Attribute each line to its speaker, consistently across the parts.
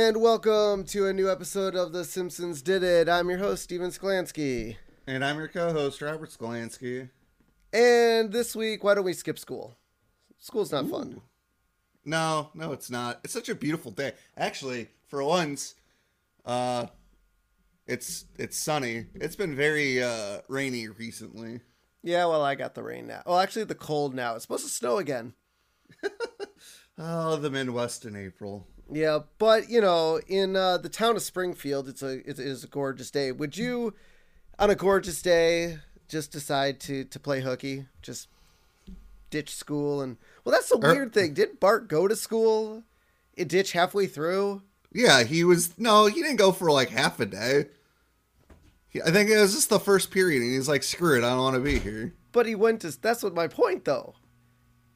Speaker 1: And welcome to a new episode of The Simpsons Did It. I'm your host, Steven Sklansky.
Speaker 2: And I'm your co-host, Robert Skolansky.
Speaker 1: And this week, why don't we skip school? School's not fun.
Speaker 2: No, no, it's not. It's such a beautiful day. Actually, for once, uh, it's it's sunny. It's been very uh, rainy recently.
Speaker 1: Yeah, well, I got the rain now. Well, actually, the cold now. It's supposed to snow again.
Speaker 2: Oh, the Midwest in April.
Speaker 1: Yeah, but you know, in uh, the town of Springfield, it's a it is a gorgeous day. Would you, on a gorgeous day, just decide to to play hooky? Just ditch school and well, that's the
Speaker 2: Er-
Speaker 1: weird thing. Did Bart go to school? It ditch halfway through.
Speaker 2: Yeah, he was. No, he didn't go for like half a day. He, I think it was just the first period, and he's like, "Screw it, I don't want to be here."
Speaker 1: But he went to. That's what my point, though.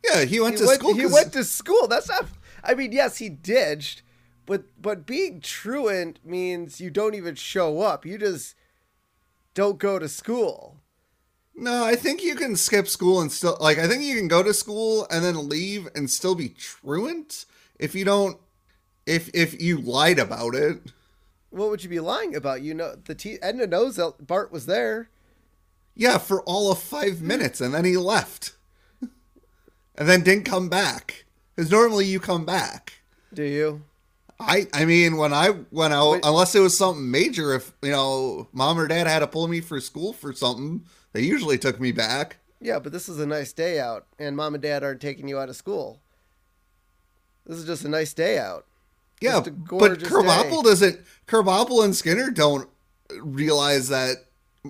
Speaker 2: Yeah, he went
Speaker 1: He
Speaker 2: to
Speaker 1: went.
Speaker 2: school.
Speaker 1: he went to school. That's not. I mean, yes, he ditched, but but being truant means you don't even show up. You just don't go to school.
Speaker 2: No, I think you can skip school and still like I think you can go to school and then leave and still be truant if you don't if if you lied about it.
Speaker 1: What would you be lying about? You know, the te- Edna knows that Bart was there.
Speaker 2: Yeah, for all of 5 minutes and then he left. and then didn't come back. Cuz normally you come back.
Speaker 1: Do you?
Speaker 2: I I mean when I when I
Speaker 1: Wait.
Speaker 2: unless it was something major if you know mom or dad had to pull me for school for something, they usually took me back.
Speaker 1: Yeah, but this is a nice day out, and mom and dad aren't taking you out of school. This is just a nice day out.
Speaker 2: Yeah, but
Speaker 1: Krabappel
Speaker 2: doesn't. Krabappel and Skinner don't realize that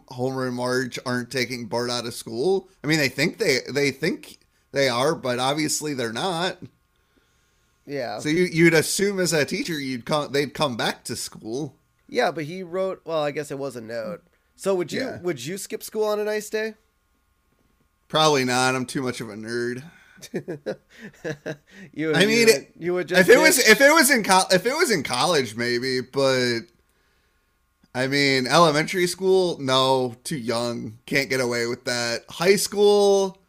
Speaker 2: Homer and Marge aren't taking Bart out of school. I mean, they think they they think they are, but obviously they're not.
Speaker 1: Yeah.
Speaker 2: So you you'd assume as a teacher you'd come they'd come back to school.
Speaker 1: Yeah, but he wrote. Well, I guess it was a note. So would you
Speaker 2: Yeah.
Speaker 1: would you skip school on a nice day?
Speaker 2: Probably not. I'm too much of a nerd.
Speaker 1: You.
Speaker 2: I
Speaker 1: you
Speaker 2: mean,
Speaker 1: would, you would just
Speaker 2: if it was if it was in co- if it was in college maybe, but I mean elementary school no, too young, can't get away with that. High school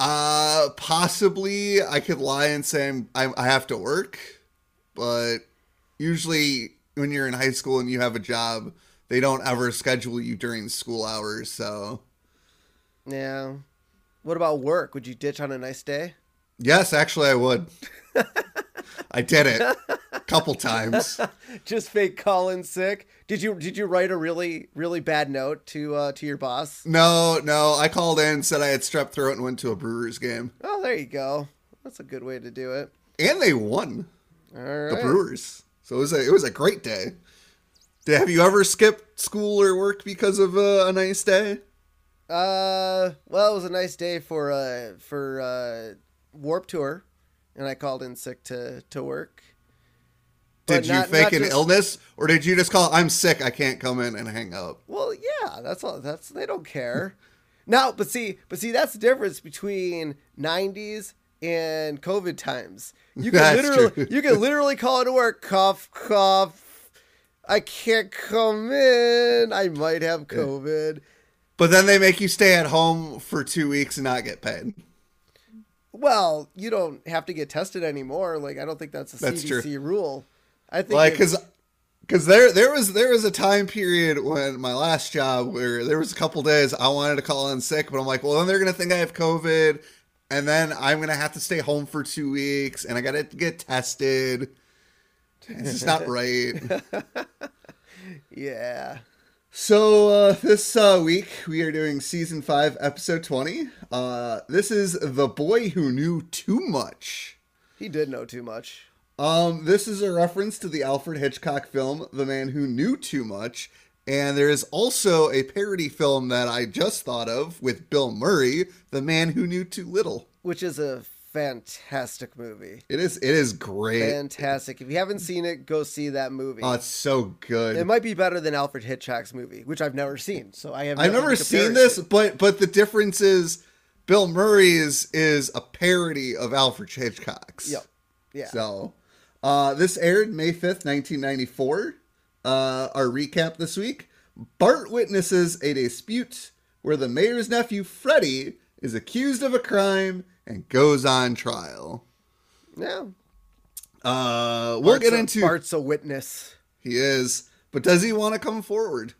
Speaker 2: uh possibly I could lie and say I'm, I I have to work, but usually when you're in high school and you have a job, they don't ever schedule you during school hours, so
Speaker 1: Yeah. What about work? Would you ditch on a nice day?
Speaker 2: yes, actually I would. I did it a couple times.
Speaker 1: Just fake calling sick. Did you did you write a really really bad note to uh, to your boss?
Speaker 2: No, no. I called in, said I had strep throat, and went to a Brewers game,
Speaker 1: Oh, there you go. That's a good way to do it.
Speaker 2: and they won
Speaker 1: All
Speaker 2: the. Brewers. So it was a it was a great day. Did, have you ever skipped school or work because of uh, a nice day?
Speaker 1: Uh, well, it was a nice day for uh for uh Warp Tour, and I called in sick to to work. But
Speaker 2: Did you fake an
Speaker 1: just-
Speaker 2: illness, or did you just call? I'm sick. I can't come in and hang up.
Speaker 1: Well, yeah, that's all. That's they don't care. now, but see, but see, that's the difference between '90s and COVID times. You can
Speaker 2: That's
Speaker 1: literally,
Speaker 2: true.
Speaker 1: you can literally call into work, cough, cough. I can't come in. I might have COVID.
Speaker 2: But then they make you stay at home for two weeks and not get paid.
Speaker 1: Well, you don't have to get tested anymore. Like I don't think that's a
Speaker 2: That's
Speaker 1: CDC
Speaker 2: true.
Speaker 1: rule. I think
Speaker 2: like because because there there was there was a time period when my last job where there was a couple days I wanted to call in sick, but I'm like, well, then they're gonna think I have COVID, and then I'm gonna have to stay home for two weeks, and I gotta get tested. It's just not right.
Speaker 1: yeah.
Speaker 2: So uh, this uh, week we are doing season five, episode twenty. Uh, this is the boy who knew too much.
Speaker 1: He did know too much.
Speaker 2: Um, this is a reference to the Alfred Hitchcock film The Man Who Knew Too Much, And there is also a parody film that I just thought of with Bill Murray, The Man Who Knew Too Little.
Speaker 1: which is a fantastic movie.
Speaker 2: It is it is great.
Speaker 1: Fantastic. If you haven't seen it, go see that movie.
Speaker 2: Oh, it's so good.
Speaker 1: it might be better than Alfred Hitchcock's movie, which I've never seen. So I have.
Speaker 2: I've never seen this, but but the difference is Bill Murray is is a parody of Alfred Hitchcock's.
Speaker 1: Yep. Yeah.
Speaker 2: So, uh, this aired May 5th, 1994. Uh, our recap this week Bart witnesses a dispute where the mayor's nephew, Freddie, is accused of a crime and goes on trial.
Speaker 1: yeah.
Speaker 2: Uh, we'll
Speaker 1: Bart's
Speaker 2: get
Speaker 1: a-
Speaker 2: into.
Speaker 1: Bart's a witness.
Speaker 2: He is. But does he want to come forward?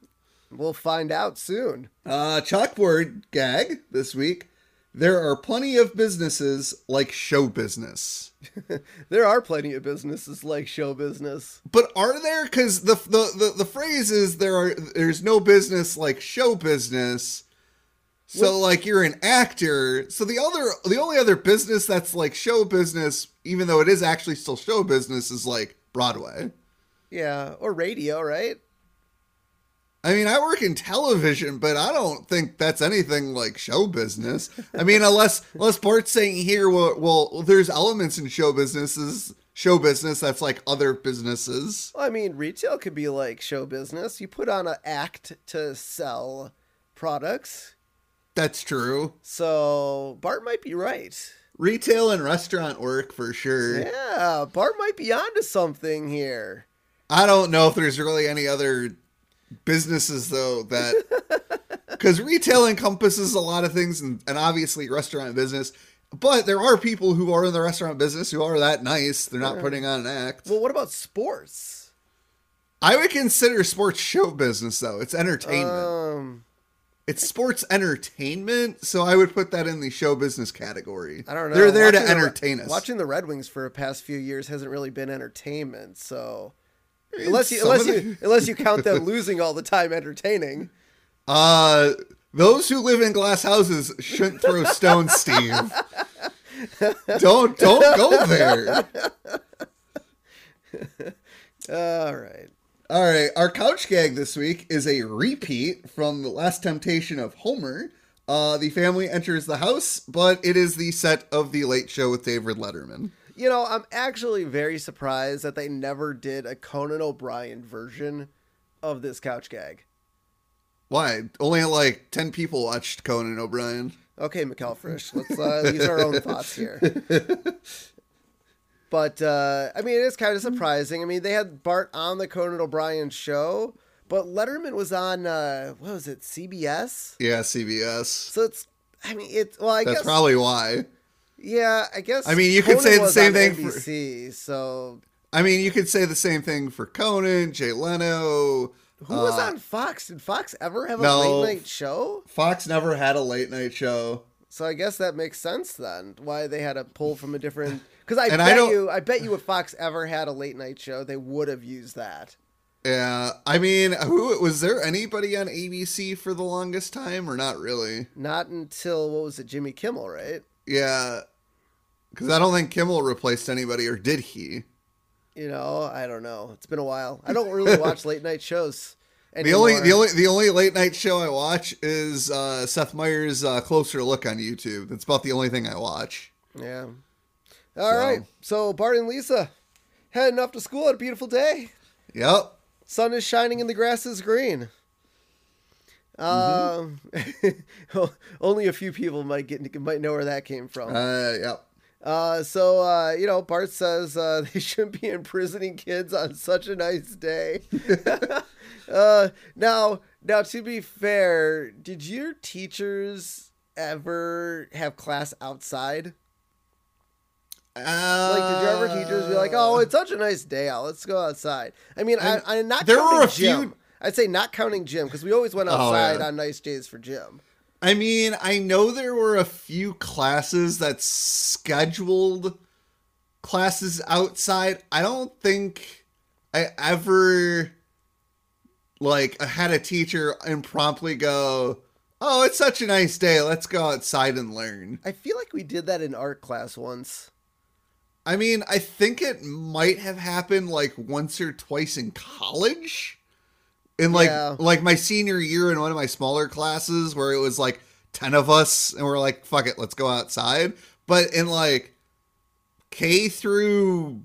Speaker 1: We'll find out soon.
Speaker 2: Uh, chalkboard gag this week. There are plenty of businesses like show business.
Speaker 1: There are plenty of businesses like show business.
Speaker 2: But are there? Because the, the the the phrase is there are there's no business like show business. So like you're an actor. So the other the only other business that's like show business, even though it is actually still show business, is like Broadway.
Speaker 1: Yeah, or radio, right?
Speaker 2: I mean, I work in television, but I don't think that's anything like show business. I mean, unless unless Bart's saying here, well, well, there's elements in show businesses, show business that's like other businesses.
Speaker 1: Well, I mean, retail could be like show business. You put on an act to sell products.
Speaker 2: That's true.
Speaker 1: So Bart might be right.
Speaker 2: Retail and restaurant work for sure.
Speaker 1: Yeah, Bart might be onto something here.
Speaker 2: I don't know if there's really any other businesses though that because retail encompasses a lot of things and, and obviously restaurant business. But there are people who are in the restaurant business who are that nice. They're not putting on an act.
Speaker 1: Well, what about sports?
Speaker 2: I would consider sports show business though. It's entertainment.
Speaker 1: Um,
Speaker 2: it's sports entertainment, so I would put that in the show business category.
Speaker 1: I don't know.
Speaker 2: They're there to
Speaker 1: Watching the
Speaker 2: entertain us.
Speaker 1: Watching the Red Wings for the past few years hasn't really been entertainment. So unless you unless you unless you count them losing all the time entertaining.
Speaker 2: Uh, those who live in glass houses shouldn't throw stones, Steve. don't don't go there.
Speaker 1: All right.
Speaker 2: All right, our couch gag this week is a repeat from the Last Temptation of Homer. Uh, the family enters the house, but it is the set of the Late Show with David Letterman.
Speaker 1: You know, I'm actually very surprised that they never did a Conan O'Brien version of this couch gag.
Speaker 2: Why? Only like ten people watched Conan O'Brien.
Speaker 1: Okay, McElfresh, let's uh, use our own thoughts here. But uh, I mean, it is kind of surprising. I mean, they had Bart on the Conan O'Brien show, but Letterman was on uh, what was it, CBS?
Speaker 2: Yeah, CBS.
Speaker 1: So it's, I mean, it's well, I
Speaker 2: That's
Speaker 1: guess,
Speaker 2: probably why.
Speaker 1: yeah, I guess.
Speaker 2: I mean, you could say the same
Speaker 1: on
Speaker 2: thing for-
Speaker 1: NBC. So
Speaker 2: I mean, you could say the same thing for Conan, Jay Leno.
Speaker 1: who was
Speaker 2: uh,
Speaker 1: on Fox? Did Fox ever have a
Speaker 2: no.
Speaker 1: late night show?
Speaker 2: Fox never had a late night show.
Speaker 1: So I guess that makes sense then. Why they had a pull from a different? Because I
Speaker 2: And I
Speaker 1: bet
Speaker 2: don't-
Speaker 1: you, I bet you, if Fox ever had a late night show, they would have used that.
Speaker 2: Yeah, I mean, who was there anybody on ABC for the longest time, or not really?
Speaker 1: Not until what was it, Jimmy Kimmel, right?
Speaker 2: Yeah, because I don't think Kimmel replaced anybody, or did he?
Speaker 1: You know, I don't know. It's been a while. I don't really watch late night shows.
Speaker 2: The only the only the only late night show I watch is uh, Seth Meyers' uh, Closer Look on YouTube. That's about the only thing I watch.
Speaker 1: yeah. All right. So Bart and Lisa heading off to school on a beautiful day.
Speaker 2: Yep.
Speaker 1: Sun is shining and the grass is green. Um, only a few people might get might know where that came from.
Speaker 2: Uh, yep.
Speaker 1: Uh, so uh, you know, Bart says uh, they shouldn't be imprisoning kids on such a nice day. uh, now, now to be fair, did your teachers ever have class outside?
Speaker 2: Uh,
Speaker 1: Like, did your ever teachers be like, "Oh, it's such a nice day out. Let's go outside"? I mean, I, I'm not.
Speaker 2: there
Speaker 1: counting
Speaker 2: were a
Speaker 1: gym.
Speaker 2: few-
Speaker 1: I'd say not counting gym because we always went
Speaker 2: Oh,
Speaker 1: outside
Speaker 2: yeah.
Speaker 1: on nice days for gym.
Speaker 2: I mean, I know there were a few classes that scheduled classes outside. I don't think I ever like I had a teacher impromptly go, "Oh, it's such a nice day. Let's go outside and learn."
Speaker 1: I feel like we did that in art class once.
Speaker 2: I mean, I think it might have happened like once or twice in college. in like
Speaker 1: Yeah.
Speaker 2: like my senior year in one of my smaller classes where it was like 10 of us and we're like fuck it let's go outside but in like k through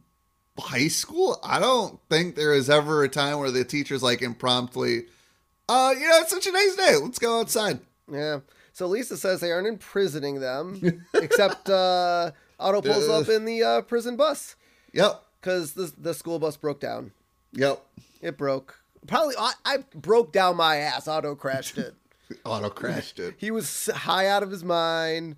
Speaker 2: high school i don't think there is ever a time where the teacher's like impromptly uh you know it's such a nice day let's go outside
Speaker 1: Yeah. So Lisa says they aren't imprisoning them, except uh, Otto pulls up in the uh, prison bus
Speaker 2: yep
Speaker 1: because the the school bus broke down.
Speaker 2: yep
Speaker 1: It broke. Probably I, I broke down my ass. Otto crashed it.
Speaker 2: Otto crashed it
Speaker 1: he was high out of his mind.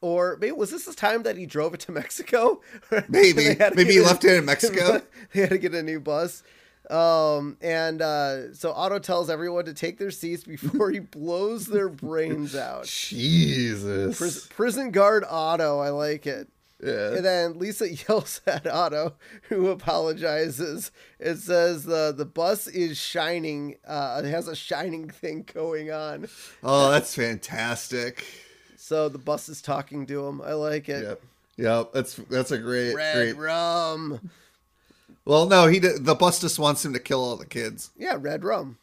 Speaker 1: Or maybe was this the time that he drove it to Mexico?
Speaker 2: Maybe.
Speaker 1: To
Speaker 2: Maybe he left it in Mexico.
Speaker 1: they had to get a new bus. Um, and uh, so Otto tells everyone to take their seats before he blows their brains out.
Speaker 2: jesus
Speaker 1: Pris- prison guard Otto, I like it.
Speaker 2: yeah
Speaker 1: And then Lisa yells at Otto, who apologizes. It says the the bus is shining. Uh, it has a shining thing going on.
Speaker 2: oh that's fantastic
Speaker 1: So the bus is talking to him. I like it.
Speaker 2: Yep. Yep. That's that's a great
Speaker 1: Red
Speaker 2: great.
Speaker 1: rum.
Speaker 2: Well, no, he did, the bus just wants him to kill all the kids.
Speaker 1: Yeah, red rum.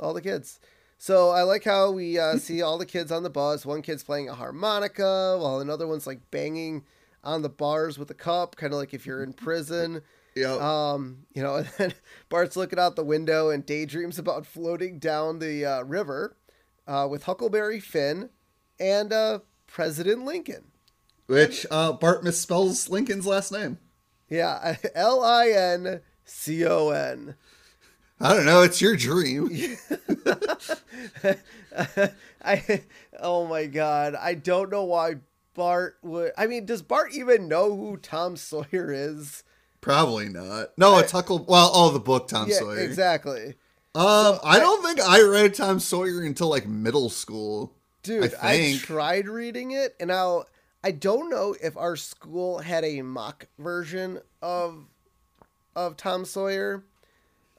Speaker 1: All the kids. So I like how we uh, see all the kids on the bus. One kid's playing a harmonica, while another one's like banging on the bars with a cup, kind of like if you're in prison.
Speaker 2: Yep.
Speaker 1: Um, you know, and then Bart's looking out the window and daydreams about floating down the uh, river uh, with Huckleberry Finn and uh, President Lincoln.
Speaker 2: Which uh, Bart misspells Lincoln's last name.
Speaker 1: Yeah, L I N C O N.
Speaker 2: I don't know. It's your dream.
Speaker 1: I oh my god, I don't know why Bart would. I mean, does Bart even know who Tom Sawyer is?
Speaker 2: Probably not. No, it's Huckle. Well, oh, the book Tom
Speaker 1: yeah,
Speaker 2: Sawyer.
Speaker 1: exactly,
Speaker 2: Um, I don't think I read Tom Sawyer until like middle school.
Speaker 1: dude.
Speaker 2: I
Speaker 1: I, tried reading it, and now I don't know if our school had a mock version of of Tom Sawyer.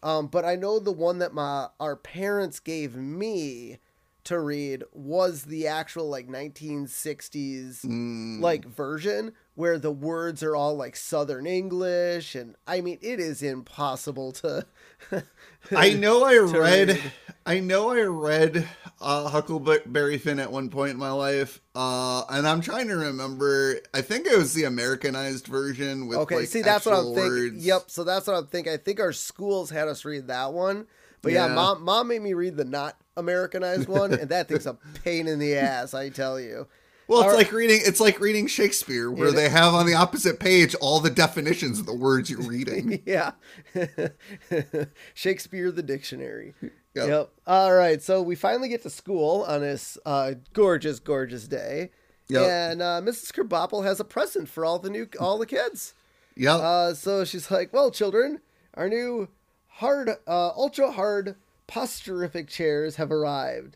Speaker 1: Um, but I know the one that my our parents gave me to read was the actual like 1960s
Speaker 2: Mm.
Speaker 1: like version where the words are all like southern english and i mean it is impossible to
Speaker 2: I know I read.
Speaker 1: read.
Speaker 2: I know I read uh, Huckleberry Finn at one point in my life, uh, and I'm trying to remember. I think it was the Americanized version with
Speaker 1: okay
Speaker 2: like,
Speaker 1: see that's what i'm thinking yep so that's what i'm thinking i think our schools had us read that one but yeah,
Speaker 2: Yeah.
Speaker 1: mom mom made me read the not americanized one and that thing's a pain in the ass i tell you
Speaker 2: Well, it's like reading. It's like reading Shakespeare, where they have on the opposite page all the definitions of the words you're reading.
Speaker 1: yeah. Shakespeare the dictionary.
Speaker 2: Yep.
Speaker 1: Yep. All right. So we finally get to school on this uh, gorgeous, gorgeous day.
Speaker 2: Yep.
Speaker 1: And uh, Mrs. Krabappel has a present for all the new all the kids.
Speaker 2: Yep.
Speaker 1: Uh, so she's like, "Well, children, our new hard, uh, ultra hard posterific chairs have arrived.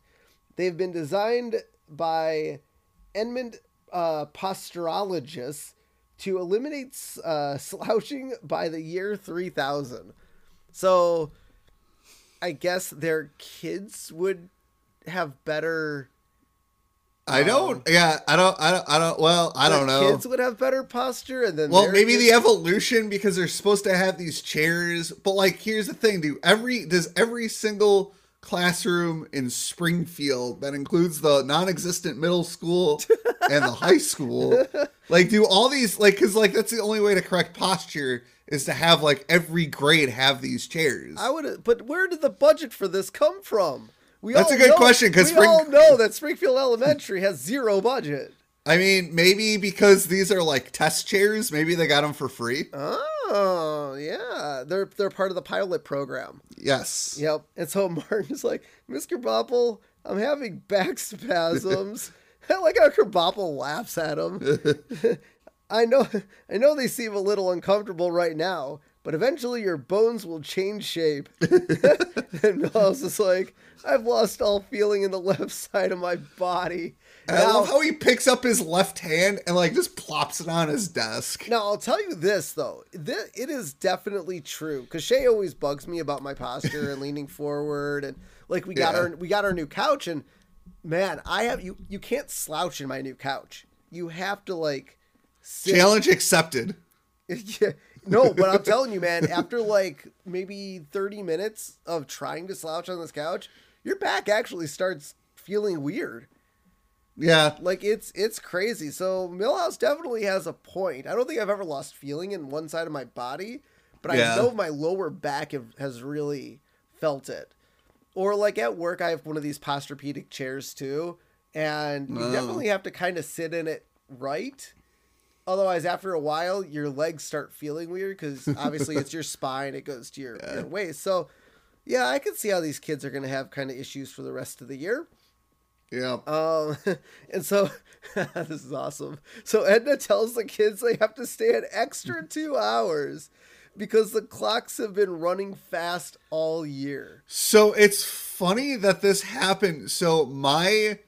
Speaker 1: They've been designed by Edmund uh, posturologists to eliminate uh, slouching by the year 3000. So, I guess their kids would have better.
Speaker 2: I don't. Yeah, I don't. I don't. I don't. Well, I don't know.
Speaker 1: Kids would have better posture, and then
Speaker 2: Well, maybe
Speaker 1: kids-
Speaker 2: the evolution because they're supposed to have these chairs. But like, here's the thing, do Every does every single classroom in Springfield that includes the non-existent middle school and the high school, like, do all these like because like that's the only way to correct posture is to have like every grade have these chairs.
Speaker 1: I would, but where did the budget for this come from? We
Speaker 2: That's a good
Speaker 1: know-
Speaker 2: question, 'cause
Speaker 1: we
Speaker 2: Spring-
Speaker 1: all know that Springfield Elementary has zero budget.
Speaker 2: I mean, maybe because these are like test chairs, maybe they got them for free.
Speaker 1: Oh, yeah, they're they're part of the pilot program.
Speaker 2: Yes.
Speaker 1: Yep. And so Martin's like, Mr. Bopple, I'm having back spasms. I like how Krabappel laughs at him. I know I know they seem a little uncomfortable right now, but eventually your bones will change shape. and Miles is like, I've lost all feeling in the left side of my body.
Speaker 2: And I love how he picks up his left hand and like just plops it on his desk.
Speaker 1: Now I'll tell you this though, Th- it is definitely true because Shay always bugs me about my posture and leaning forward, and like we got
Speaker 2: Yeah.
Speaker 1: our we got our new couch, and man, I have you you can't slouch in my new couch. You have to like sit.
Speaker 2: Challenge accepted.
Speaker 1: Yeah, No, but I'm telling you, man, after like maybe 30 minutes of trying to slouch on this couch, your back actually starts feeling weird.
Speaker 2: Yeah.
Speaker 1: Like it's it's crazy. So Milhouse definitely has a point. I don't think I've ever lost feeling in one side of my body, but
Speaker 2: Yeah.
Speaker 1: I know my lower back have, has really felt it. Or like at work, I have one of these posturpedic chairs too, and you
Speaker 2: Oh.
Speaker 1: definitely have to kind of sit in it right. Otherwise, after a while, your legs start feeling weird because obviously it's your spine; it goes to your, your waist. So, yeah, I can see how these kids are going to have kind of issues for the rest of the year.
Speaker 2: Yeah.
Speaker 1: Um, and so this is awesome. So Edna tells the kids they have to stay an extra two hours because the clocks have been running fast all year.
Speaker 2: So it's funny that this happened. So my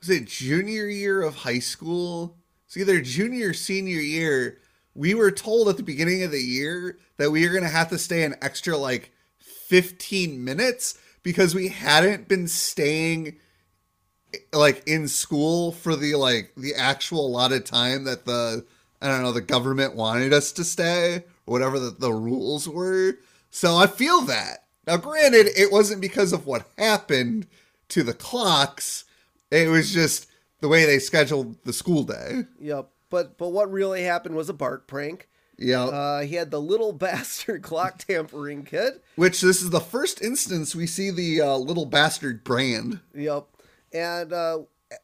Speaker 2: was it junior year of high school? It's either junior or senior year. We were told at the beginning of the year that we were gonna have to stay an extra like 15 minutes because we hadn't been staying like in school for the like the actual allotted time that the I don't know the government wanted us to stay whatever the, the rules were. So I feel that. Now granted it wasn't because of what happened to the clocks. It was just the way they scheduled the school day.
Speaker 1: Yep. But but what really happened was a Bart prank.
Speaker 2: Yeah.
Speaker 1: Uh, he had the little bastard clock tampering kit.
Speaker 2: Which this is the first instance we see the uh, little bastard brand.
Speaker 1: Yep. And uh,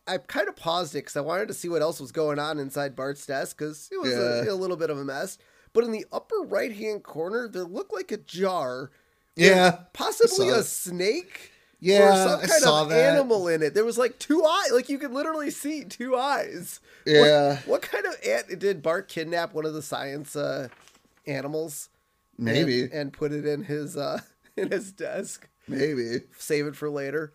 Speaker 1: I kind of paused it because I wanted to see what else was going on inside Bart's desk because it was a,
Speaker 2: Yeah.
Speaker 1: a little bit of a mess. But in the upper right hand corner, there looked like a jar.
Speaker 2: Yeah,
Speaker 1: Possibly a snake.
Speaker 2: Yeah,
Speaker 1: or some
Speaker 2: I
Speaker 1: kind
Speaker 2: saw
Speaker 1: of
Speaker 2: that.
Speaker 1: animal in it. There was like two eyes. Like you could literally see two eyes. What-
Speaker 2: Yeah.
Speaker 1: What, kind of ant did Bart kidnap one of the science uh, animals?
Speaker 2: Maybe.
Speaker 1: And, and put it in his uh, in his desk
Speaker 2: Maybe.
Speaker 1: save it for later.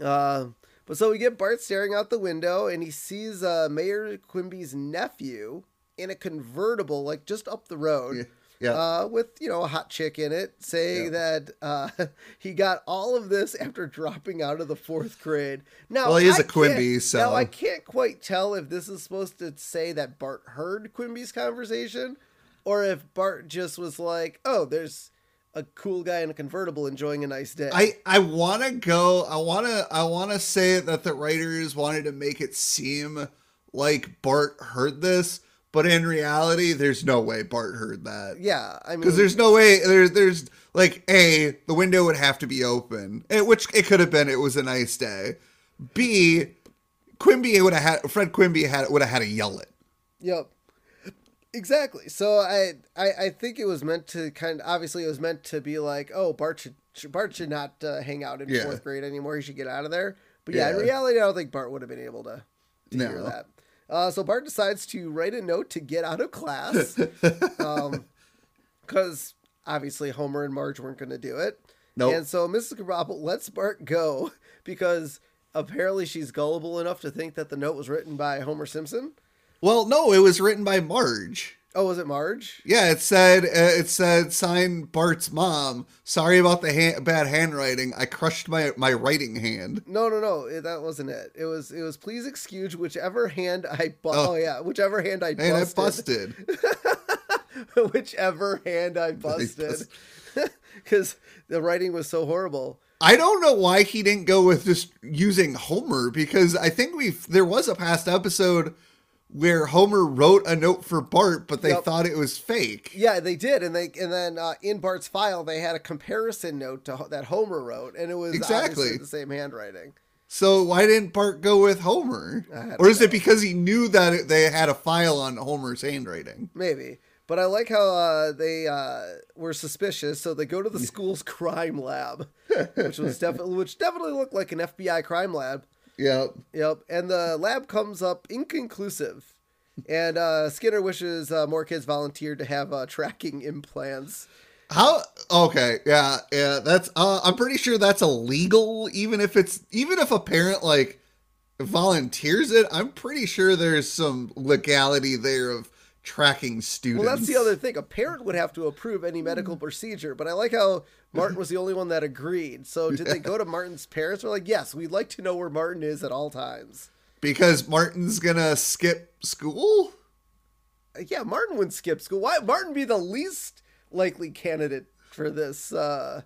Speaker 1: Uh, but so we get Bart staring out the window, and he sees uh, Mayor Quimby's nephew in a convertible, like just up the road.
Speaker 2: Yeah. Yeah.
Speaker 1: Uh, with you know a hot chick in it, saying that uh, he got all of this after dropping out of the fourth grade. Now,
Speaker 2: Well, he is
Speaker 1: a
Speaker 2: a Quimby, so-
Speaker 1: now I can't quite tell if this is supposed to say that Bart heard Quimby's conversation, or if Bart just was like, "Oh, there's a cool guy in a convertible enjoying a nice day."
Speaker 2: I I want to go. I want to. I want to say that the writers wanted to make it seem like Bart heard this, but in reality, there's no way Bart heard that.
Speaker 1: yeah, I mean,
Speaker 2: Because there's no way there's there's like a the window would have to be open, eh, which it could have been. It was a nice day. B Quimby would have had Fred Quimby had would have had to yell it.
Speaker 1: Yep. Exactly. So I, I I think it was meant to kind of obviously it was meant to be like, oh, Bart should Bart should not uh, hang out in
Speaker 2: Yeah.
Speaker 1: fourth grade anymore. He should get out of there. But yeah, in reality, I don't think Bart would have been able to, to hear that. Uh, so Bart decides to write a note to get out of class, because obviously Homer and Marge weren't going to do it.
Speaker 2: Nope.
Speaker 1: And so Mrs. Krabappel lets Bart go because apparently she's gullible enough to think that the note was written by Homer Simpson.
Speaker 2: Well, no, it was written by Marge.
Speaker 1: Oh, was it Marge?
Speaker 2: Yeah, it said uh, it said signed Bart's mom. Sorry about the ha- bad handwriting. I crushed my my writing hand.
Speaker 1: No, no, no. It, that wasn't it. It was. It was. Please excuse whichever hand I. Bu- oh.
Speaker 2: Oh.
Speaker 1: yeah, whichever hand I
Speaker 2: And I
Speaker 1: busted.
Speaker 2: busted.
Speaker 1: whichever hand I busted.
Speaker 2: busted.
Speaker 1: Because the writing was so horrible.
Speaker 2: I don't know why he didn't go with just using Homer because I think we there was a past episode where Homer wrote a note for Bart, but they
Speaker 1: Yep.
Speaker 2: thought it was fake.
Speaker 1: Yeah, they did, and they and then uh, in Bart's file they had a comparison note to that Homer wrote, and it was
Speaker 2: Exactly.
Speaker 1: the same handwriting.
Speaker 2: So why didn't Bart go with Homer? Or is it because he knew that it, they had a file on Homer's handwriting?
Speaker 1: Maybe. But I like how uh, they uh, were suspicious, so they go to the school's crime lab, which was definitely which definitely looked like an FBI crime lab.
Speaker 2: Yeah.
Speaker 1: Yep, and the lab comes up inconclusive, and uh, Skinner wishes uh, more kids volunteered to have uh, tracking implants.
Speaker 2: How? Okay, yeah, yeah. That's. Uh, I'm pretty sure that's illegal. Even if it's, even if a parent like volunteers it, I'm pretty sure there's some legality there of tracking students.
Speaker 1: Well, that's the other thing. A parent would have to approve any medical procedure, but I like how Martin was the only one that agreed. So did they go to Martin's parents? We're like, yes, we'd like to know where Martin is at all times.
Speaker 2: because Martin's gonna skip school.
Speaker 1: yeah, Martin would skip school. Why Martin be the least likely candidate for this? uh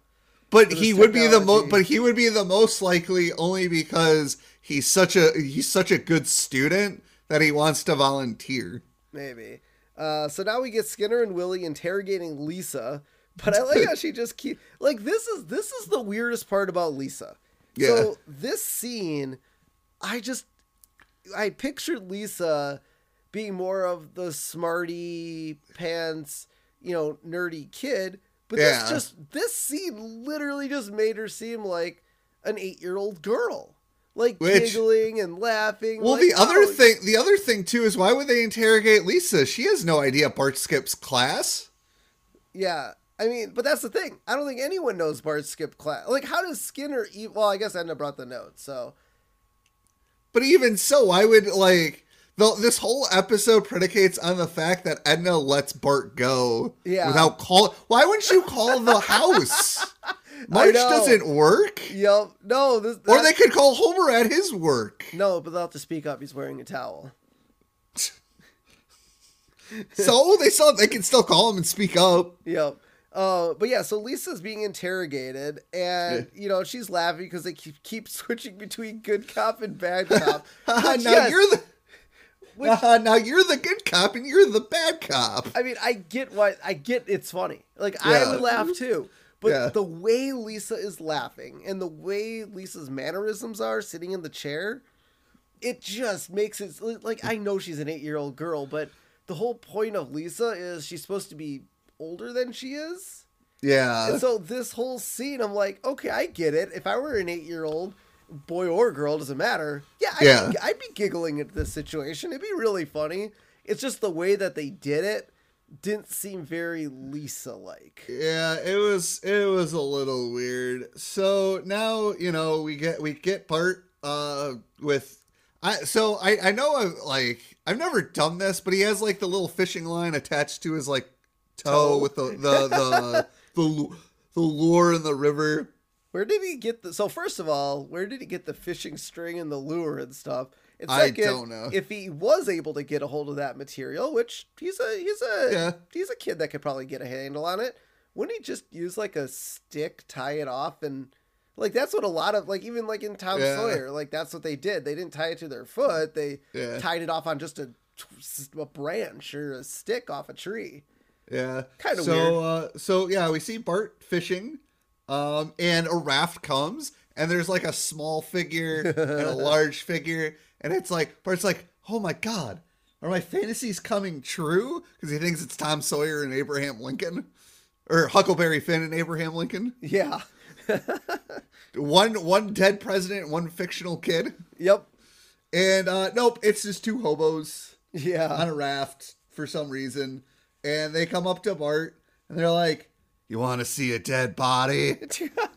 Speaker 2: But
Speaker 1: this
Speaker 2: he would be the most. But he would be the most likely only because he's such a he's such a good student that he wants to volunteer.
Speaker 1: Maybe. Uh, so now we get Skinner and Willie interrogating Lisa, but I like how she just keep like this is this is the weirdest part about Lisa.
Speaker 2: Yeah.
Speaker 1: So this scene, I just I pictured Lisa being more of the smarty pants, you know, nerdy kid, but
Speaker 2: Yeah.
Speaker 1: this just this scene literally just made her seem like an eight year old girl. Like
Speaker 2: Which-
Speaker 1: giggling and laughing.
Speaker 2: Well,
Speaker 1: like,
Speaker 2: the other
Speaker 1: oh,
Speaker 2: thing, the other thing too, is why would they interrogate Lisa? She has no idea Bart skips class.
Speaker 1: Yeah. I mean, but that's the thing. I don't think anyone knows Bart skipped class. Like, how does Skinner eat? Well, I guess Edna brought the note, so.
Speaker 2: But even so, why would like the, this whole episode predicates on the fact that Edna lets Bart go
Speaker 1: Yeah.
Speaker 2: without call. Why wouldn't you call the house?
Speaker 1: Marge
Speaker 2: doesn't work.
Speaker 1: Yep. No, this.
Speaker 2: Or they could call Homer at his work.
Speaker 1: No, but they'll have to speak up. He's wearing a towel.
Speaker 2: So they still they can still call him and speak up.
Speaker 1: Yep. Uh, but yeah, so Lisa's being interrogated, and you know she's laughing because they keep, keep switching between good cop and bad cop.
Speaker 2: now
Speaker 1: yes,
Speaker 2: you're the
Speaker 1: which-
Speaker 2: now you're the good cop and you're the bad cop.
Speaker 1: I mean, I get what I get. It's funny. Like
Speaker 2: Yeah.
Speaker 1: I would laugh too. But
Speaker 2: Yeah.
Speaker 1: the way Lisa is laughing and the way Lisa's mannerisms are sitting in the chair, it just makes it like I know she's an eight-year-old girl, but the whole point of Lisa is she's supposed to be older than she is.
Speaker 2: Yeah.
Speaker 1: And so this whole scene, I'm like, okay, I get it. If I were an eight-year-old, boy or girl, doesn't matter. Yeah, I'd,
Speaker 2: Yeah.
Speaker 1: Be, I'd be giggling at this situation. It'd be really funny. It's just the way that they did it didn't seem very Lisa-like.
Speaker 2: Yeah, it was it was a little weird. So now you know we get we get Bart uh with I so I I know I've like I've never done this, but he has like the little fishing line attached to his like toe,
Speaker 1: Toe.
Speaker 2: with the the the the, the lure in the river.
Speaker 1: Where did he get the? So first of all, where did he get the fishing string and the lure and stuff?
Speaker 2: I don't know.
Speaker 1: If he was able to get a hold of that material, which he's a he's a
Speaker 2: Yeah.
Speaker 1: he's a kid that could probably get a handle on it, wouldn't he just use like a stick, tie it off, and like that's what a lot of like even like in Tom
Speaker 2: Yeah.
Speaker 1: Sawyer, like that's what they did. They didn't tie it to their foot; they
Speaker 2: Yeah.
Speaker 1: tied it off on just a a branch or a stick off a tree.
Speaker 2: Yeah.
Speaker 1: Kinda
Speaker 2: so,
Speaker 1: weird.
Speaker 2: Uh, so yeah, we see Bart fishing, um, and a raft comes, and there's like a small figure and a large figure, and it's like Bart's like, oh my god, are my fantasies coming true? Because he thinks it's Tom Sawyer and Abraham Lincoln, or Huckleberry Finn and Abraham Lincoln.
Speaker 1: Yeah.
Speaker 2: One one dead president, one fictional kid,
Speaker 1: Yep.
Speaker 2: and uh, nope, it's just two hobos
Speaker 1: Yeah.
Speaker 2: on a raft for some reason, and they come up to Bart and they're like, "You want to see a dead body?"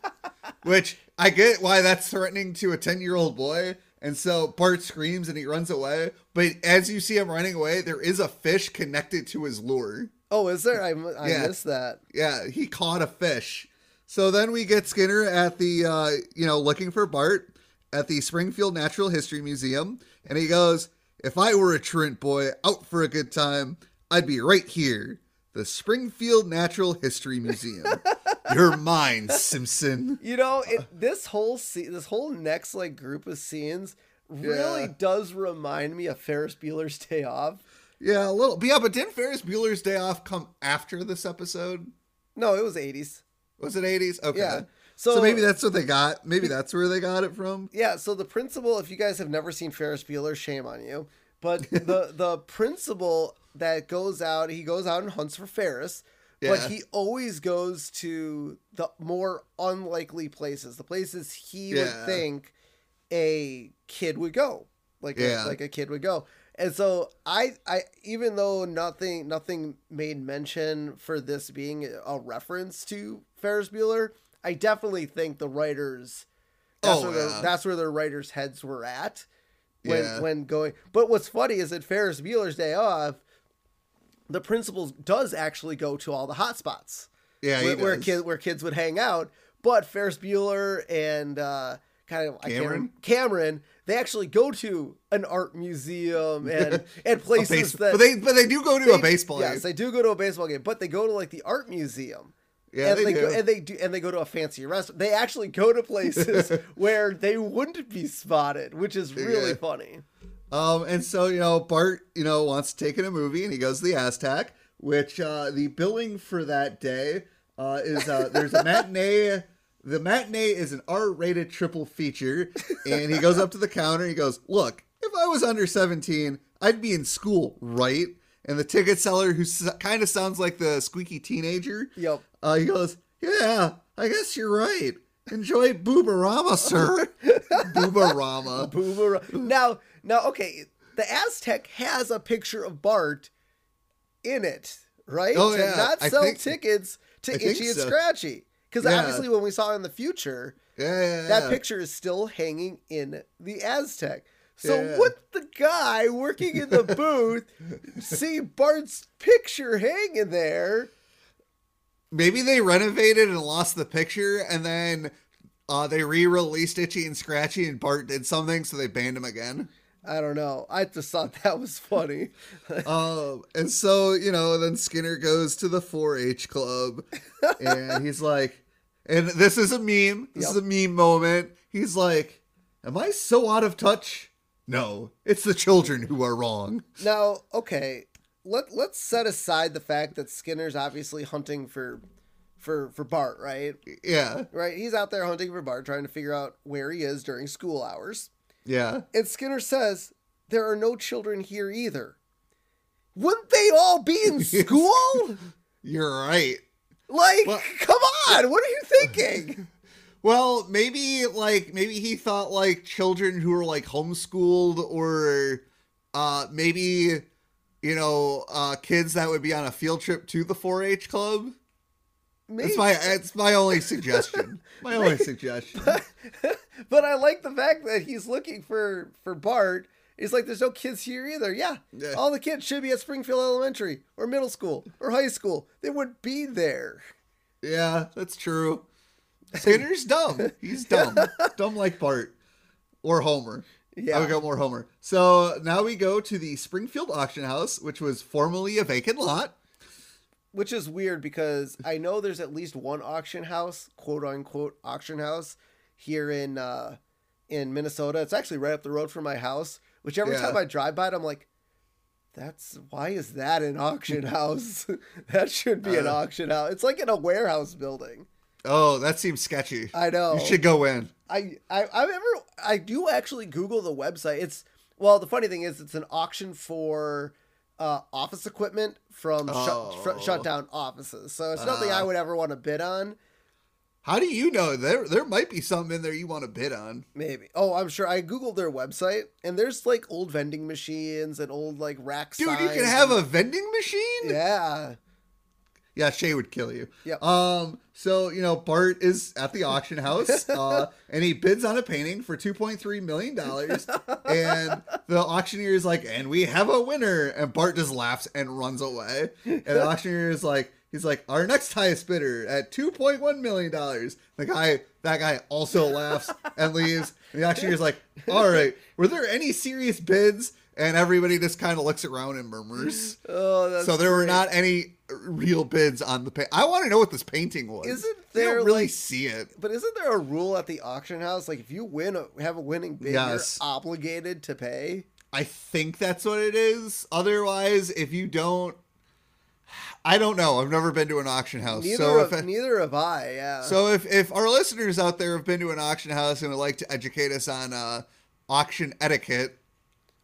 Speaker 2: Which I get why that's threatening to a ten-year-old boy, and so Bart screams and he runs away. But as you see him running away, there is a fish connected to his lure.
Speaker 1: Oh, is there? I, I
Speaker 2: Yeah.
Speaker 1: missed that.
Speaker 2: Yeah, he caught a fish. So then we get Skinner at the, uh, you know, looking for Bart at the Springfield Natural History Museum. And he goes, If I were a truant boy out for a good time, I'd be right here. The Springfield Natural History Museum. You're mine, Simpson.
Speaker 1: You know, it, this whole se- this whole next like group of scenes really
Speaker 2: Yeah.
Speaker 1: does remind me of Ferris Bueller's Day Off.
Speaker 2: Yeah, a little. But yeah, but didn't Ferris Bueller's Day Off come after this episode?
Speaker 1: No, it was 80s.
Speaker 2: Was it 80s? Okay.
Speaker 1: Yeah.
Speaker 2: So,
Speaker 1: So,
Speaker 2: maybe that's what they got. Maybe that's where they got it from.
Speaker 1: yeah. So the principal, if you guys have never seen Ferris Bueller, shame on you. But the the principal that goes out, he goes out and hunts for Ferris. But he always goes to the more unlikely places, the places he would think a kid would go, like
Speaker 2: Yeah.
Speaker 1: a, like a kid would go. And so I I even though nothing nothing made mention for this being a reference to Ferris Bueller, I definitely think the writers that's
Speaker 2: Oh,
Speaker 1: where
Speaker 2: yeah.
Speaker 1: that's where their writers' heads were at when
Speaker 2: Yeah.
Speaker 1: when going. But what's funny is that Ferris Bueller's Day Off, the principal does actually go to all the hot spots
Speaker 2: Yeah, he
Speaker 1: where, where kids where kids would hang out. But Ferris Bueller and uh, kind of I can't
Speaker 2: Cameron?
Speaker 1: Cameron. They actually go to an art museum and and places
Speaker 2: base-
Speaker 1: that
Speaker 2: but they but they do go to a baseball
Speaker 1: Yes,
Speaker 2: game.
Speaker 1: they do go to a baseball game, but they go to like the art museum.
Speaker 2: Yeah,
Speaker 1: and
Speaker 2: they
Speaker 1: they, go,
Speaker 2: do.
Speaker 1: and they do and they go to a fancy restaurant. They actually go to places where they wouldn't be spotted, which is really
Speaker 2: Yeah.
Speaker 1: funny.
Speaker 2: Um, and so you know, Bart, you know, wants to take in a movie, and he goes to the Aztec, which uh, the billing for that day uh, is uh, there's a matinee. The matinee is an R-rated triple feature, and he goes up to the counter. And he goes, "Look, if I was under 17, I'd be in school, right?" And the ticket seller, who s- kind of sounds like the squeaky teenager,
Speaker 1: Yep.
Speaker 2: uh, he goes, "Yeah, I guess you're right. Enjoy Boobarama, sir. Boobarama.
Speaker 1: Boomerang. Now, now, okay, the Aztec has a picture of Bart in it, right?
Speaker 2: Oh,
Speaker 1: to
Speaker 2: yeah,
Speaker 1: not sell
Speaker 2: think-
Speaker 1: tickets to
Speaker 2: I
Speaker 1: Itchy and
Speaker 2: so.
Speaker 1: Scratchy. Because
Speaker 2: Yeah.
Speaker 1: obviously, when we saw it in the future,
Speaker 2: Yeah, yeah,
Speaker 1: that picture is still hanging in the Aztec. So
Speaker 2: Yeah.
Speaker 1: would the guy working in the booth see Bart's picture hanging there?
Speaker 2: Maybe they renovated and lost the picture, and then uh, they re-released Itchy and Scratchy, and Bart did something, so they banned him again.
Speaker 1: I don't know. I just thought that was funny.
Speaker 2: Um, and so you know, then Skinner goes to the 4-H club, and he's like, and this is a meme. This is a meme moment. He's like, "Am I so out of touch?" No, it's the children who are wrong.
Speaker 1: Now, okay, let let's set aside the fact that Skinner's obviously hunting for for for Bart, right?
Speaker 2: Yeah,
Speaker 1: Right? He's out there hunting for Bart, trying to figure out where he is during school hours.
Speaker 2: Yeah.
Speaker 1: And Skinner says there are no children here either. Wouldn't they all be in school?
Speaker 2: You're right.
Speaker 1: like,
Speaker 2: Well-
Speaker 1: come on, what are you thinking?
Speaker 2: Well, maybe like maybe he thought like children who were like homeschooled or uh maybe you know uh kids that would be on a field trip to the 4-H club.
Speaker 1: Maybe.
Speaker 2: It's my it's my only suggestion. My only suggestion.
Speaker 1: But I like the fact that he's looking for for Bart. He's like, there's no kids here either. Yeah,
Speaker 2: Yeah.
Speaker 1: all the kids should be at Springfield Elementary or middle school or high school. They would be there.
Speaker 2: Yeah, that's true. Skinner's dumb. He's dumb. dumb like Bart or Homer.
Speaker 1: Yeah.
Speaker 2: I would go more Homer. So now we go to the Springfield auction house, which was formerly a vacant lot.
Speaker 1: Which is weird because I know there's at least one auction house, quote unquote auction house, here in uh, in Minnesota. It's actually right up the road from my house. Which every
Speaker 2: Yeah.
Speaker 1: time I drive by it, I'm like, that's why is that an auction house? that should be an
Speaker 2: Uh.
Speaker 1: auction house. It's like in a warehouse building.
Speaker 2: Oh, that seems sketchy.
Speaker 1: I know.
Speaker 2: You should go in.
Speaker 1: I, I I remember I do actually Google the website. It's well, the funny thing is it's an auction for uh, office equipment from shut, fr-
Speaker 2: Oh.
Speaker 1: shut down offices. So it's nothing I
Speaker 2: Ah.
Speaker 1: would ever want to bid on.
Speaker 2: How do you know there there might be something in there you want to bid on?
Speaker 1: Maybe. Oh, I'm sure. I googled their website, and there's like old vending machines and old like racks.
Speaker 2: Dude, you can have
Speaker 1: and-
Speaker 2: a vending machine?
Speaker 1: Yeah.
Speaker 2: Yeah, Shay would kill you.
Speaker 1: Yeah.
Speaker 2: Um, so you know, Bart is at the auction house, uh, and he bids on a painting for two point three million dollars, and the auctioneer is like, "And we have a winner," and Bart just laughs and runs away, and the auctioneer is like, "He's like, our next highest bidder at two point one million dollars." The guy, that guy, also laughs and leaves. And the auctioneer is like, "All right, were there any serious bids?" And everybody just kind of looks around and murmurs.
Speaker 1: Oh, that's
Speaker 2: So there were not any real bids on the paint. I want to know what this painting was.
Speaker 1: Isn't
Speaker 2: You
Speaker 1: there,
Speaker 2: don't really
Speaker 1: like-
Speaker 2: see it?
Speaker 1: But isn't there a rule at the auction house? Like if you win, a, have a winning bid,
Speaker 2: Yes.
Speaker 1: you're obligated to pay.
Speaker 2: I think that's what it is. Otherwise, if you don't, I don't know. I've never been to an auction house.
Speaker 1: Neither,
Speaker 2: so
Speaker 1: of, neither have I. Yeah.
Speaker 2: so if if our listeners out there have been to an auction house and would like to educate us on uh, auction etiquette,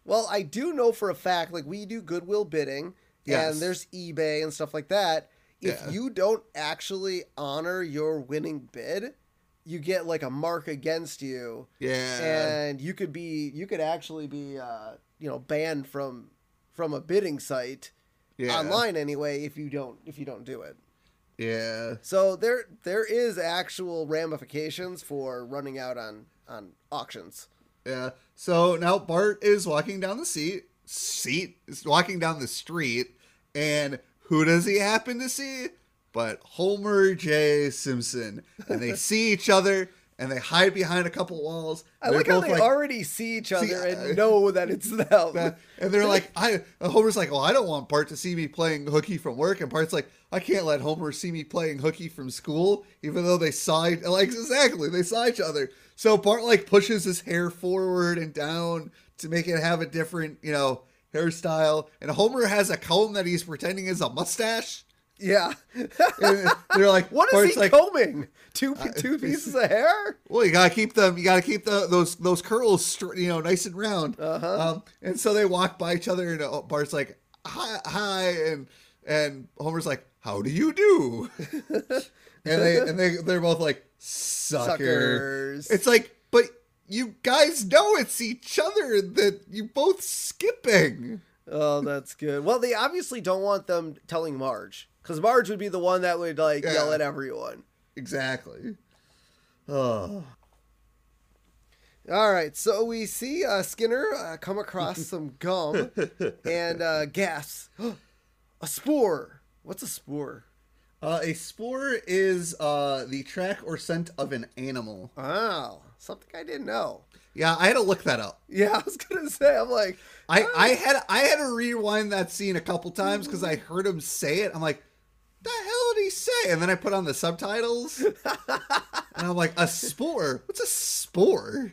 Speaker 1: Well, I do know for a fact, like we do Goodwill bidding,
Speaker 2: Yes.
Speaker 1: and there's eBay and stuff like that. If
Speaker 2: Yeah.
Speaker 1: you don't actually honor your winning bid, you get like a mark against you,
Speaker 2: yeah,
Speaker 1: and you could be, you could actually be, uh, you know, banned from from a bidding site
Speaker 2: yeah,
Speaker 1: online anyway if you don't if you don't do it.
Speaker 2: yeah.
Speaker 1: So there there is actual ramifications for running out on on auctions.
Speaker 2: Yeah. So now Bart is walking down the seat. Seat is walking down the street, and who does he happen to see? But Homer J. Simpson, and they see each other, and they hide behind a couple walls.
Speaker 1: I like how they already see each other
Speaker 2: See,
Speaker 1: and
Speaker 2: uh,
Speaker 1: know that it's them.
Speaker 2: that- and they're like, I Homer's like, well, I don't want Bart to see me playing hooky from work, and Bart's like, I can't let Homer see me playing hooky from school, even though they saw like exactly they saw each other. So Bart like pushes his hair forward and down to make it have a different, you know, hairstyle, and Homer has a comb that he's pretending is a mustache.
Speaker 1: yeah.
Speaker 2: They're like,
Speaker 1: what is he
Speaker 2: like,
Speaker 1: combing? Two two pieces of hair?
Speaker 2: Well, you gotta keep them. You gotta keep the those those curls, str- you know, nice and round.
Speaker 1: Uh-huh.
Speaker 2: Um, and so they walk by each other, and uh, Bart's like, "Hi, hi," and and Homer's like, "How do you do?" and they and they they're both like, "Sucker."
Speaker 1: Suckers.
Speaker 2: It's like, but you guys know it's each other that you both skipping.
Speaker 1: Oh, that's good. Well, they obviously don't want them telling Marge. Because Marge would be the one that would like yell at everyone.
Speaker 2: Exactly. Oh,
Speaker 1: All right, so we see uh, Skinner uh, come across some gum and uh, gasps. a spoor. What's a spoor?
Speaker 2: uh, a spoor is uh the track or scent of an animal.
Speaker 1: Wow, something I didn't know.
Speaker 2: Yeah, I had to look that up.
Speaker 1: Yeah, I was gonna say. I'm like,
Speaker 2: I, I had I had to rewind that scene a couple times because I heard him say it. I'm like, the hell did he say? And then I put on the subtitles, and I'm like, a spoor? What's a spoor?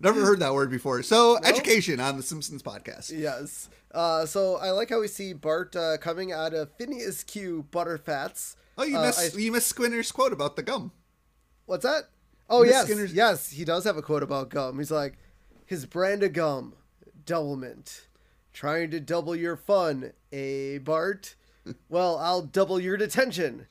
Speaker 2: Never heard that word before. So education on the Simpsons podcast.
Speaker 1: yes. Uh, so I like how we see Bart uh, coming out of Phineas Q Butterfats.
Speaker 2: Oh, you
Speaker 1: Uh,
Speaker 2: missed
Speaker 1: I-
Speaker 2: you missed Skinner's quote about the gum.
Speaker 1: What's that? Oh
Speaker 2: Miss
Speaker 1: yes,
Speaker 2: Skinner's-
Speaker 1: yes, he does have a quote about gum. He's like, his brand of gum, doublemint, trying to double your fun, eh, Bart? Well, I'll double your detention.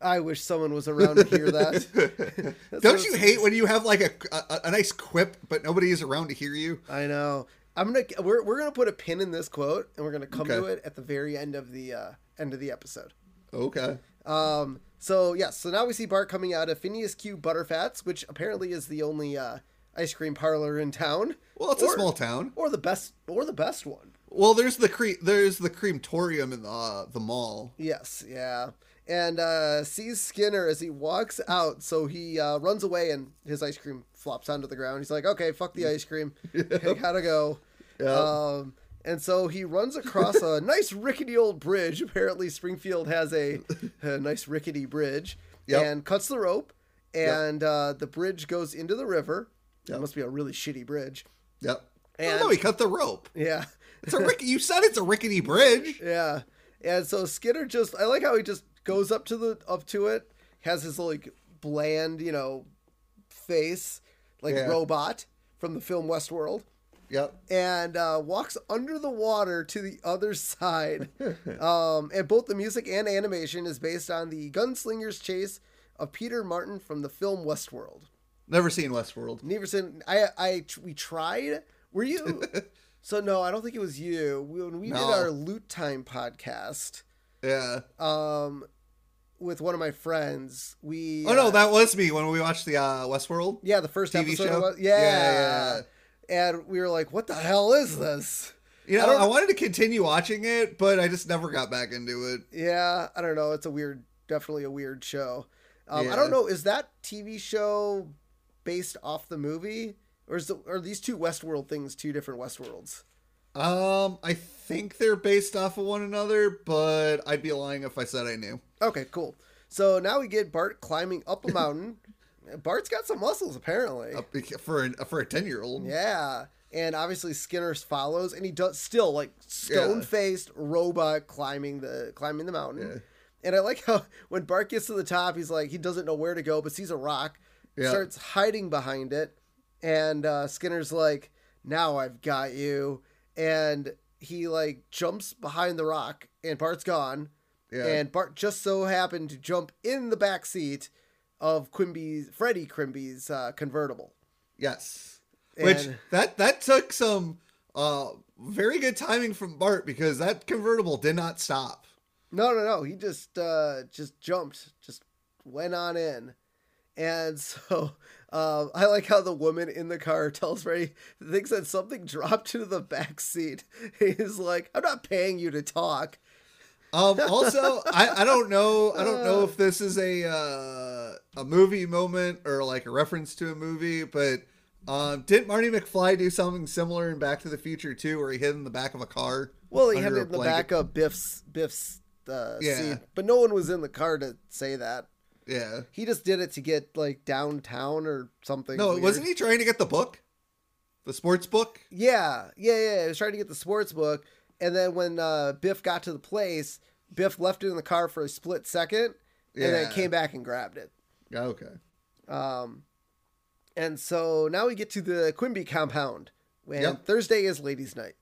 Speaker 1: I wish someone was around to hear that.
Speaker 2: Don't you hate when you have like a, a a nice quip, but nobody is around to hear you?
Speaker 1: I know. I'm gonna we're we're gonna put a pin in this quote, and we're gonna come to it at the very end of the uh, end of the episode.
Speaker 2: Okay.
Speaker 1: Um, so yeah, so now we see Bart coming out of Phineas Q Butterfats, which apparently is the only uh, ice cream parlor in town.
Speaker 2: Well, it's a small town.
Speaker 1: or the best, or the best one.
Speaker 2: Well, there's the cre- there's the crematorium in the uh, the mall.
Speaker 1: Yes, yeah, and uh, sees Skinner as he walks out, so he uh, runs away, and his ice cream flops onto the ground. He's like, "Okay, fuck the ice cream, I gotta go."
Speaker 2: Yep.
Speaker 1: Um, and so he runs across a nice rickety old bridge. Apparently, Springfield has a, a nice rickety bridge,
Speaker 2: Yep.
Speaker 1: and cuts the rope, and uh, the bridge goes into the river. It must be a really shitty bridge.
Speaker 2: Yep.
Speaker 1: And-
Speaker 2: oh, no, he cut the rope.
Speaker 1: Yeah.
Speaker 2: It's a rick- you said it's a rickety bridge.
Speaker 1: Yeah, and so Skinner just I like how he just goes up to the up to it, has his like bland you know face like
Speaker 2: Yeah.
Speaker 1: robot from the film Westworld,
Speaker 2: Yep.
Speaker 1: and uh, walks under the water to the other side. um, and both the music and animation is based on the gunslinger's chase of Peter Martin from the film Westworld.
Speaker 2: Never seen Westworld.
Speaker 1: Neverson, I I we tried. Were you? so no, I don't think it was you. When we did our Loot Time podcast
Speaker 2: Yeah.
Speaker 1: um with one of my friends we
Speaker 2: oh no,
Speaker 1: uh,
Speaker 2: that was me when we watched the uh, Westworld.
Speaker 1: yeah the first
Speaker 2: TV
Speaker 1: episode
Speaker 2: show?
Speaker 1: was, yeah.
Speaker 2: Yeah,
Speaker 1: and we were like what the hell is this?
Speaker 2: You know,
Speaker 1: don't-
Speaker 2: I, wanted to continue watching it, but I just never got back into it.
Speaker 1: yeah i don't know. It's a weird definitely a weird show. Um, i don't know. Is that tv show based off the movie or is the, are these two westworld things two different westworlds?
Speaker 2: Um, I think they're based off of one another, but I'd be lying if I said I knew.
Speaker 1: okay cool. So now we get bart climbing up a mountain bart's got some muscles apparently
Speaker 2: Uh, For an, for a ten year old.
Speaker 1: Yeah. And obviously Skinner follows and he does still like stone faced robot climbing the climbing the mountain.
Speaker 2: Yeah.
Speaker 1: And I like how when Bart gets to the top, he's like he doesn't know where to go, but sees a rock,
Speaker 2: Yeah.
Speaker 1: starts hiding behind it, and uh, Skinner's like, Now I've got you and he like jumps behind the rock and Bart's gone.
Speaker 2: Yeah.
Speaker 1: And Bart just so happened to jump in the back seat of Quimby's Freddie Quimby's uh, convertible.
Speaker 2: Yes. Which that that took some uh very good timing from Bart because that convertible did not stop.
Speaker 1: No, no, no. He just uh just jumped, just went on in. And so um, I like how the woman in the car tells Ray thinks that something dropped into the back seat. He's like, I'm not paying you to talk.
Speaker 2: Um, also, I, I don't know. I don't know if this is a uh, a movie moment or like a reference to a movie, but um, didn't Marty McFly do something similar in Back to the Future too, where he hid in the back of a car?
Speaker 1: Well, he had
Speaker 2: under
Speaker 1: it
Speaker 2: a
Speaker 1: in the back of Biff's Biff's uh,
Speaker 2: Yeah.
Speaker 1: seat, but no one was in the car to say that.
Speaker 2: Yeah.
Speaker 1: He just did it to get like downtown or something.
Speaker 2: No,
Speaker 1: weird.
Speaker 2: wasn't he trying to get the book, the sports book?
Speaker 1: Yeah, yeah, yeah. He was trying to get the sports book, and then when uh, Biff got to the place, Biff left it in the car for a split second, and then
Speaker 2: Yeah.
Speaker 1: came back and grabbed it.
Speaker 2: Okay.
Speaker 1: Um, and so now we get to the Quimby compound. And
Speaker 2: Yep.
Speaker 1: Thursday is ladies' night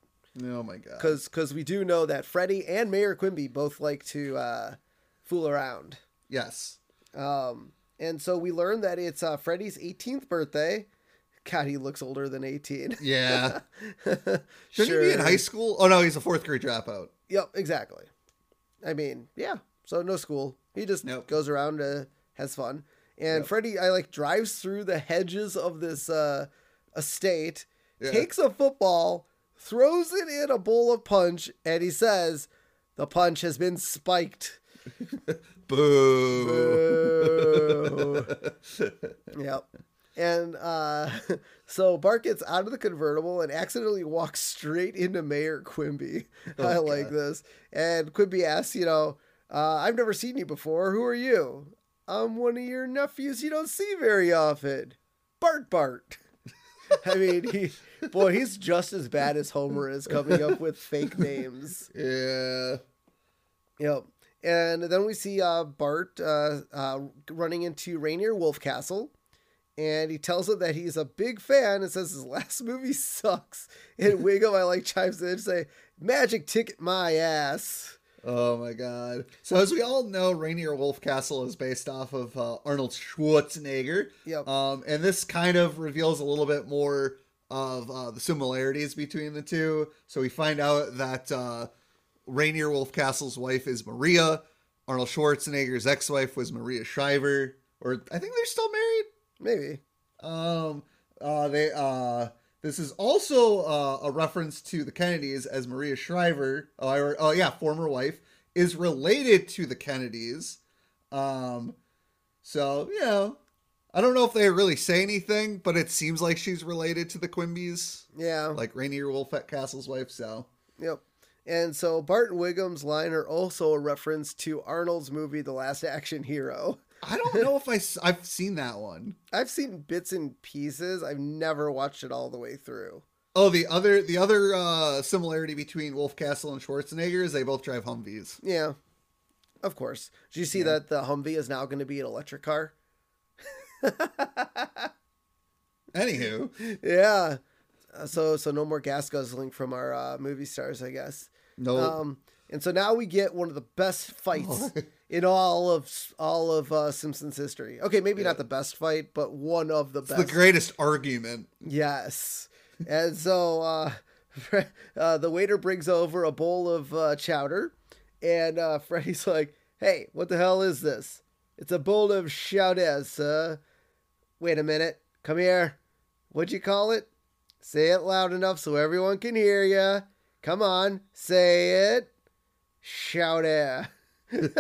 Speaker 2: Oh my god.
Speaker 1: because we do know that Freddie and Mayor Quimby both like to uh, fool around.
Speaker 2: yes.
Speaker 1: Um, and so we learn that it's uh, Freddie's 18th birthday. God, he looks older than 18.
Speaker 2: Yeah. Shouldn't he be in high school? Oh no, he's a fourth grade dropout.
Speaker 1: Yep, exactly. I mean, yeah. So no school. He just
Speaker 2: Nope.
Speaker 1: goes around, uh, has fun. And
Speaker 2: Yep.
Speaker 1: Freddie, I like drives through the hedges of this uh, estate,
Speaker 2: Yeah.
Speaker 1: takes a football, throws it in a bowl of punch, and he says, "The punch has been spiked."
Speaker 2: Boo.
Speaker 1: Boo. yep. And uh, so Bart gets out of the convertible and accidentally walks straight into Mayor Quimby. I
Speaker 2: Oh,
Speaker 1: like
Speaker 2: God.
Speaker 1: this. And Quimby asks, you know, uh, I've never seen you before. Who are you? I'm one of your nephews you don't see very often. Bart Bart. I mean, he, boy, he's just as bad as Homer is coming up with fake names.
Speaker 2: yeah.
Speaker 1: Yep. And then we see uh, Bart uh, uh, running into Rainier Wolfcastle. And he tells him that he's a big fan and says his last movie sucks. And Wiggum, I like, chimes in and say, Magic ticket my ass.
Speaker 2: Oh my god. So as we all know, Rainier Wolfcastle is based off of uh, Arnold Schwarzenegger.
Speaker 1: Yep.
Speaker 2: Um, and this kind of reveals a little bit more of uh, the similarities between the two. So we find out that uh, Rainier Wolfcastle's wife is Maria. Arnold Schwarzenegger's ex-wife was Maria Shriver, or I think they're still married.
Speaker 1: Maybe.
Speaker 2: Um, uh, they uh, this is also uh, a reference to the Kennedys as Maria Shriver. Oh, I, oh yeah, former wife is related to the Kennedys. Um, so you know, I don't know if they really say anything, but it seems like she's related to the Quimbys,
Speaker 1: Yeah.
Speaker 2: like Rainier Wolf at Castle's wife. So
Speaker 1: Yep. And so Barton Wiggum's line are also a reference to Arnold's movie, The Last Action Hero.
Speaker 2: I don't know if I, I've seen that one.
Speaker 1: I've seen bits and pieces. I've never watched it all the way through.
Speaker 2: Oh, the other the other uh, similarity between Wolfcastle and Schwarzenegger is they both drive Humvees.
Speaker 1: Yeah. Of course. Did you see that the Humvee is now going to be an electric car?
Speaker 2: Anywho,
Speaker 1: Yeah. Uh, So so no more gas guzzling from our uh, movie stars, I guess.
Speaker 2: no.
Speaker 1: Um, and so now we get one of the best fights in all of all of uh, Simpsons history. Okay, maybe not the best fight, but one of the best.
Speaker 2: the greatest argument.
Speaker 1: Yes. And so uh, uh, the waiter brings over a bowl of uh, chowder, and uh, Freddy's like, "Hey, what the hell is this? It's a bowl of chowder, sir." Wait a minute. Come here. What'd you call it? Say it loud enough so everyone can hear you. Come on, say it. Chowder. And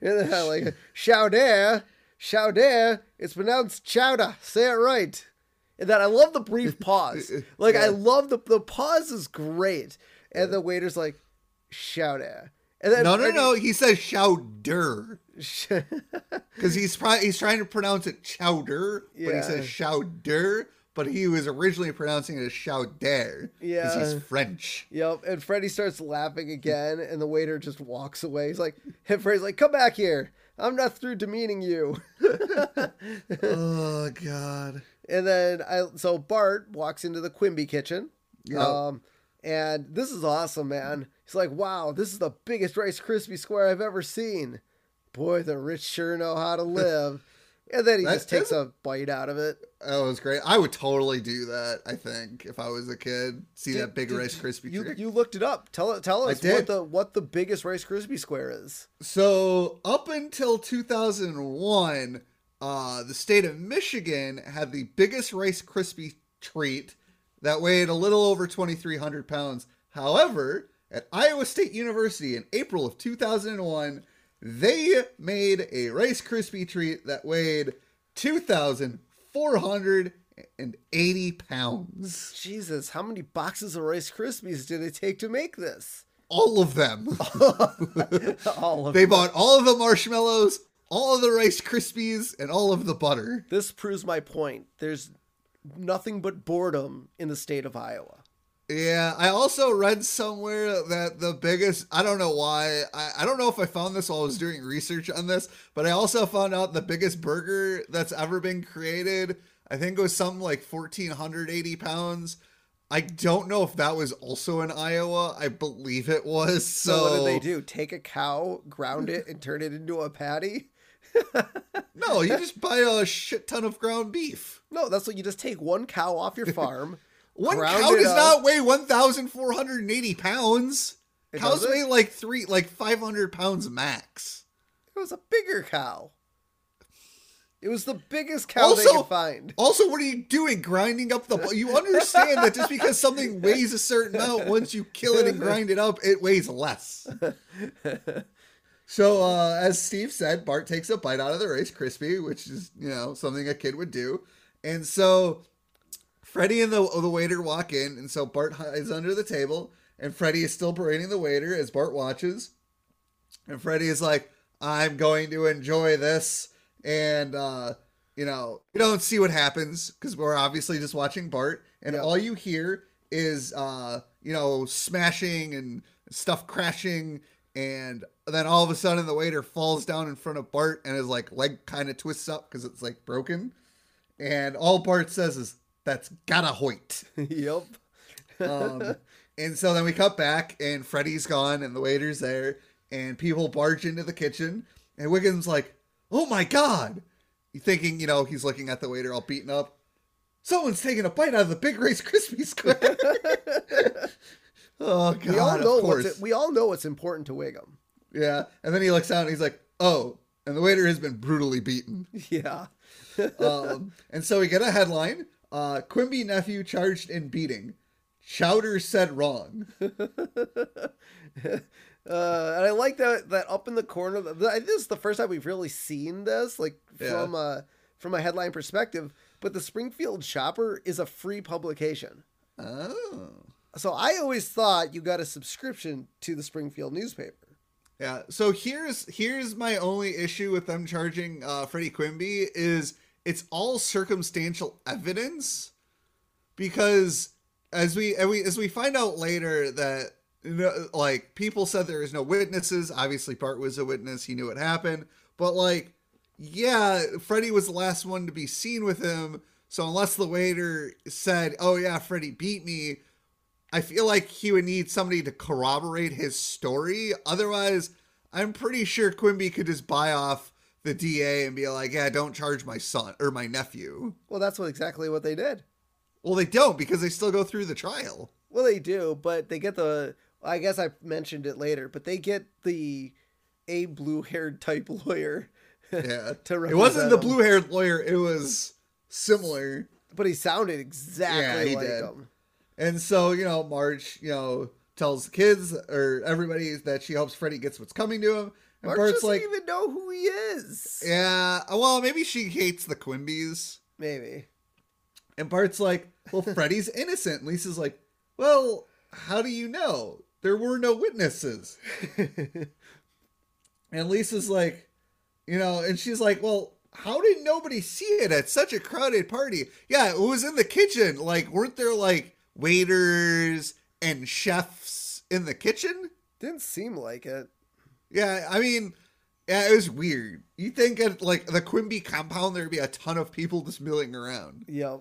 Speaker 1: then I like chowder, chowder. It's pronounced chowder. Say it right. And then I love the brief pause. Like I love the the pause is great. And the waiter's like, chowder. And then
Speaker 2: No, no, no. He says chowder because he's probably he's trying to pronounce it chowder, but he says chowder. But he was originally pronouncing it as because
Speaker 1: Yeah.
Speaker 2: he's French.
Speaker 1: Yep. And Freddy starts laughing again, and the waiter just walks away. He's like, and Freddy's like, come back here. I'm not through demeaning you.
Speaker 2: oh God.
Speaker 1: And then I so Bart walks into the Quimby kitchen.
Speaker 2: Yep.
Speaker 1: Um and this is awesome, man. He's like, "Wow, this is the biggest Rice Krispie square I've ever seen." Boy, the rich sure know how to live. and then he
Speaker 2: That-
Speaker 1: just takes a bite out of it.
Speaker 2: That was great. I would totally do that. I think if I was a kid, see that big
Speaker 1: did-
Speaker 2: Rice Krispie
Speaker 1: You
Speaker 2: treat.
Speaker 1: you looked it up. Tell tell us what the what the biggest Rice Krispie square is.
Speaker 2: So up until 2001, uh, the state of Michigan had the biggest Rice Krispie treat that weighed a little over 2,300 pounds. However, at Iowa State University in April of 2001, they made a Rice Krispie treat that weighed 2,480 pounds.
Speaker 1: Jesus, how many boxes of Rice Krispies did it take to make this?
Speaker 2: All of them.
Speaker 1: All of them.
Speaker 2: they bought all of the marshmallows, all of the Rice Krispies, and all of the butter.
Speaker 1: This proves my point. There's nothing but boredom in the state of Iowa.
Speaker 2: Yeah, I also read somewhere that the biggest, I don't know why, I, I don't know if I found this while I was doing research on this, but I also found out the biggest burger that's ever been created, I think it was something like 1,480 pounds. I don't know if that was also in Iowa. I believe it was. So,
Speaker 1: So, what did they do? Take a cow, ground it, and turn it into a patty?
Speaker 2: No, you just buy a shit ton of ground beef.
Speaker 1: No, that's what you just take one cow off your farm.
Speaker 2: One cow does
Speaker 1: up.
Speaker 2: not weigh 1,480 pounds.
Speaker 1: It
Speaker 2: Cows
Speaker 1: doesn't?
Speaker 2: weigh like three, like 500 pounds max.
Speaker 1: It was a bigger cow. It was the biggest cow they
Speaker 2: Also-
Speaker 1: could find.
Speaker 2: Also, what are you doing? Grinding up the. You understand that just because something weighs a certain amount, once you kill it and grind it up, it weighs less. So, uh, as Steve said, Bart takes a bite out of the Rice Krispie, which is, you know, something a kid would do. And so Freddie and the, the waiter walk in, and so Bart hides under the table, and Freddie is still berating the waiter as Bart watches. And Freddie is like, I'm going to enjoy this. And, uh, you know, you don't see what happens because we're obviously just watching Bart, and
Speaker 1: Yeah.
Speaker 2: all you hear is, uh, you know, smashing and stuff crashing. And then all of a sudden, the waiter falls down in front of Bart, and his like leg kind of twists up because it's like broken. And all Bart says is, "That's gotta hoit."
Speaker 1: yep.
Speaker 2: Um, and so then we cut back, and Freddy's gone, and the waiter's there, and people barge into the kitchen, and Wiggum's like, "Oh my god!" Thinking, you know, he's looking at the waiter all beaten up. Someone's taking a bite out of the big Rice Krispie square. oh god!
Speaker 1: We all know what's we all know what's important to Wiggum.
Speaker 2: yeah, and then he looks out and he's like, "Oh!" And the waiter has been brutally beaten.
Speaker 1: Yeah.
Speaker 2: um, and so we get a headline: uh, Quimby nephew charged in beating. Chowder said wrong.
Speaker 1: Uh, and I like that that up in the corner. th- This is the first time we've really seen this, like
Speaker 2: Yeah.
Speaker 1: from uh from a headline perspective. But the Springfield Shopper is a free publication,
Speaker 2: Oh.
Speaker 1: so I always thought you got a subscription to the Springfield newspaper.
Speaker 2: Yeah. So here's here's my only issue with them charging uh, Freddie Quimby is it's all circumstantial evidence because as we, as we as we find out later that you know, like people said there is no witnesses. Obviously, Bart was a witness. He knew what happened. But like, yeah, Freddie was the last one to be seen with him. So unless the waiter said, "Oh yeah, Freddie beat me," I feel like he would need somebody to corroborate his story. Otherwise, I'm pretty sure Quimby could just buy off the DA and be like, "Yeah, don't charge my son or my nephew."
Speaker 1: Well, that's what exactly what they did.
Speaker 2: Well, they don't because they still go through the trial.
Speaker 1: Well, they do, but they get the. I guess I mentioned it later, but they get the a blue-haired type lawyer.
Speaker 2: Yeah,
Speaker 1: To
Speaker 2: it wasn't the blue-haired lawyer; it was similar.
Speaker 1: But he sounded exactly
Speaker 2: Yeah, he
Speaker 1: like
Speaker 2: did.
Speaker 1: him.
Speaker 2: And so, you know, Marge, you know, tells the kids or everybody that she hopes Freddie gets what's coming to him. And
Speaker 1: Mark
Speaker 2: Bart's
Speaker 1: doesn't
Speaker 2: like,
Speaker 1: even know who he is.
Speaker 2: yeah, uh, well, maybe she hates the Quimbys.
Speaker 1: Maybe.
Speaker 2: And Bart's like, well, Freddie's innocent. And Lisa's like, well, how do you know? There were no witnesses. and Lisa's like, you know, and she's like, well, how did nobody see it at such a crowded party? Yeah, it was in the kitchen. Like, weren't there like waiters and chefs in the kitchen?
Speaker 1: Didn't seem like it.
Speaker 2: Yeah, I mean, yeah, it was weird. You think at like the Quimby compound there'd be a ton of people just milling around.
Speaker 1: Yep.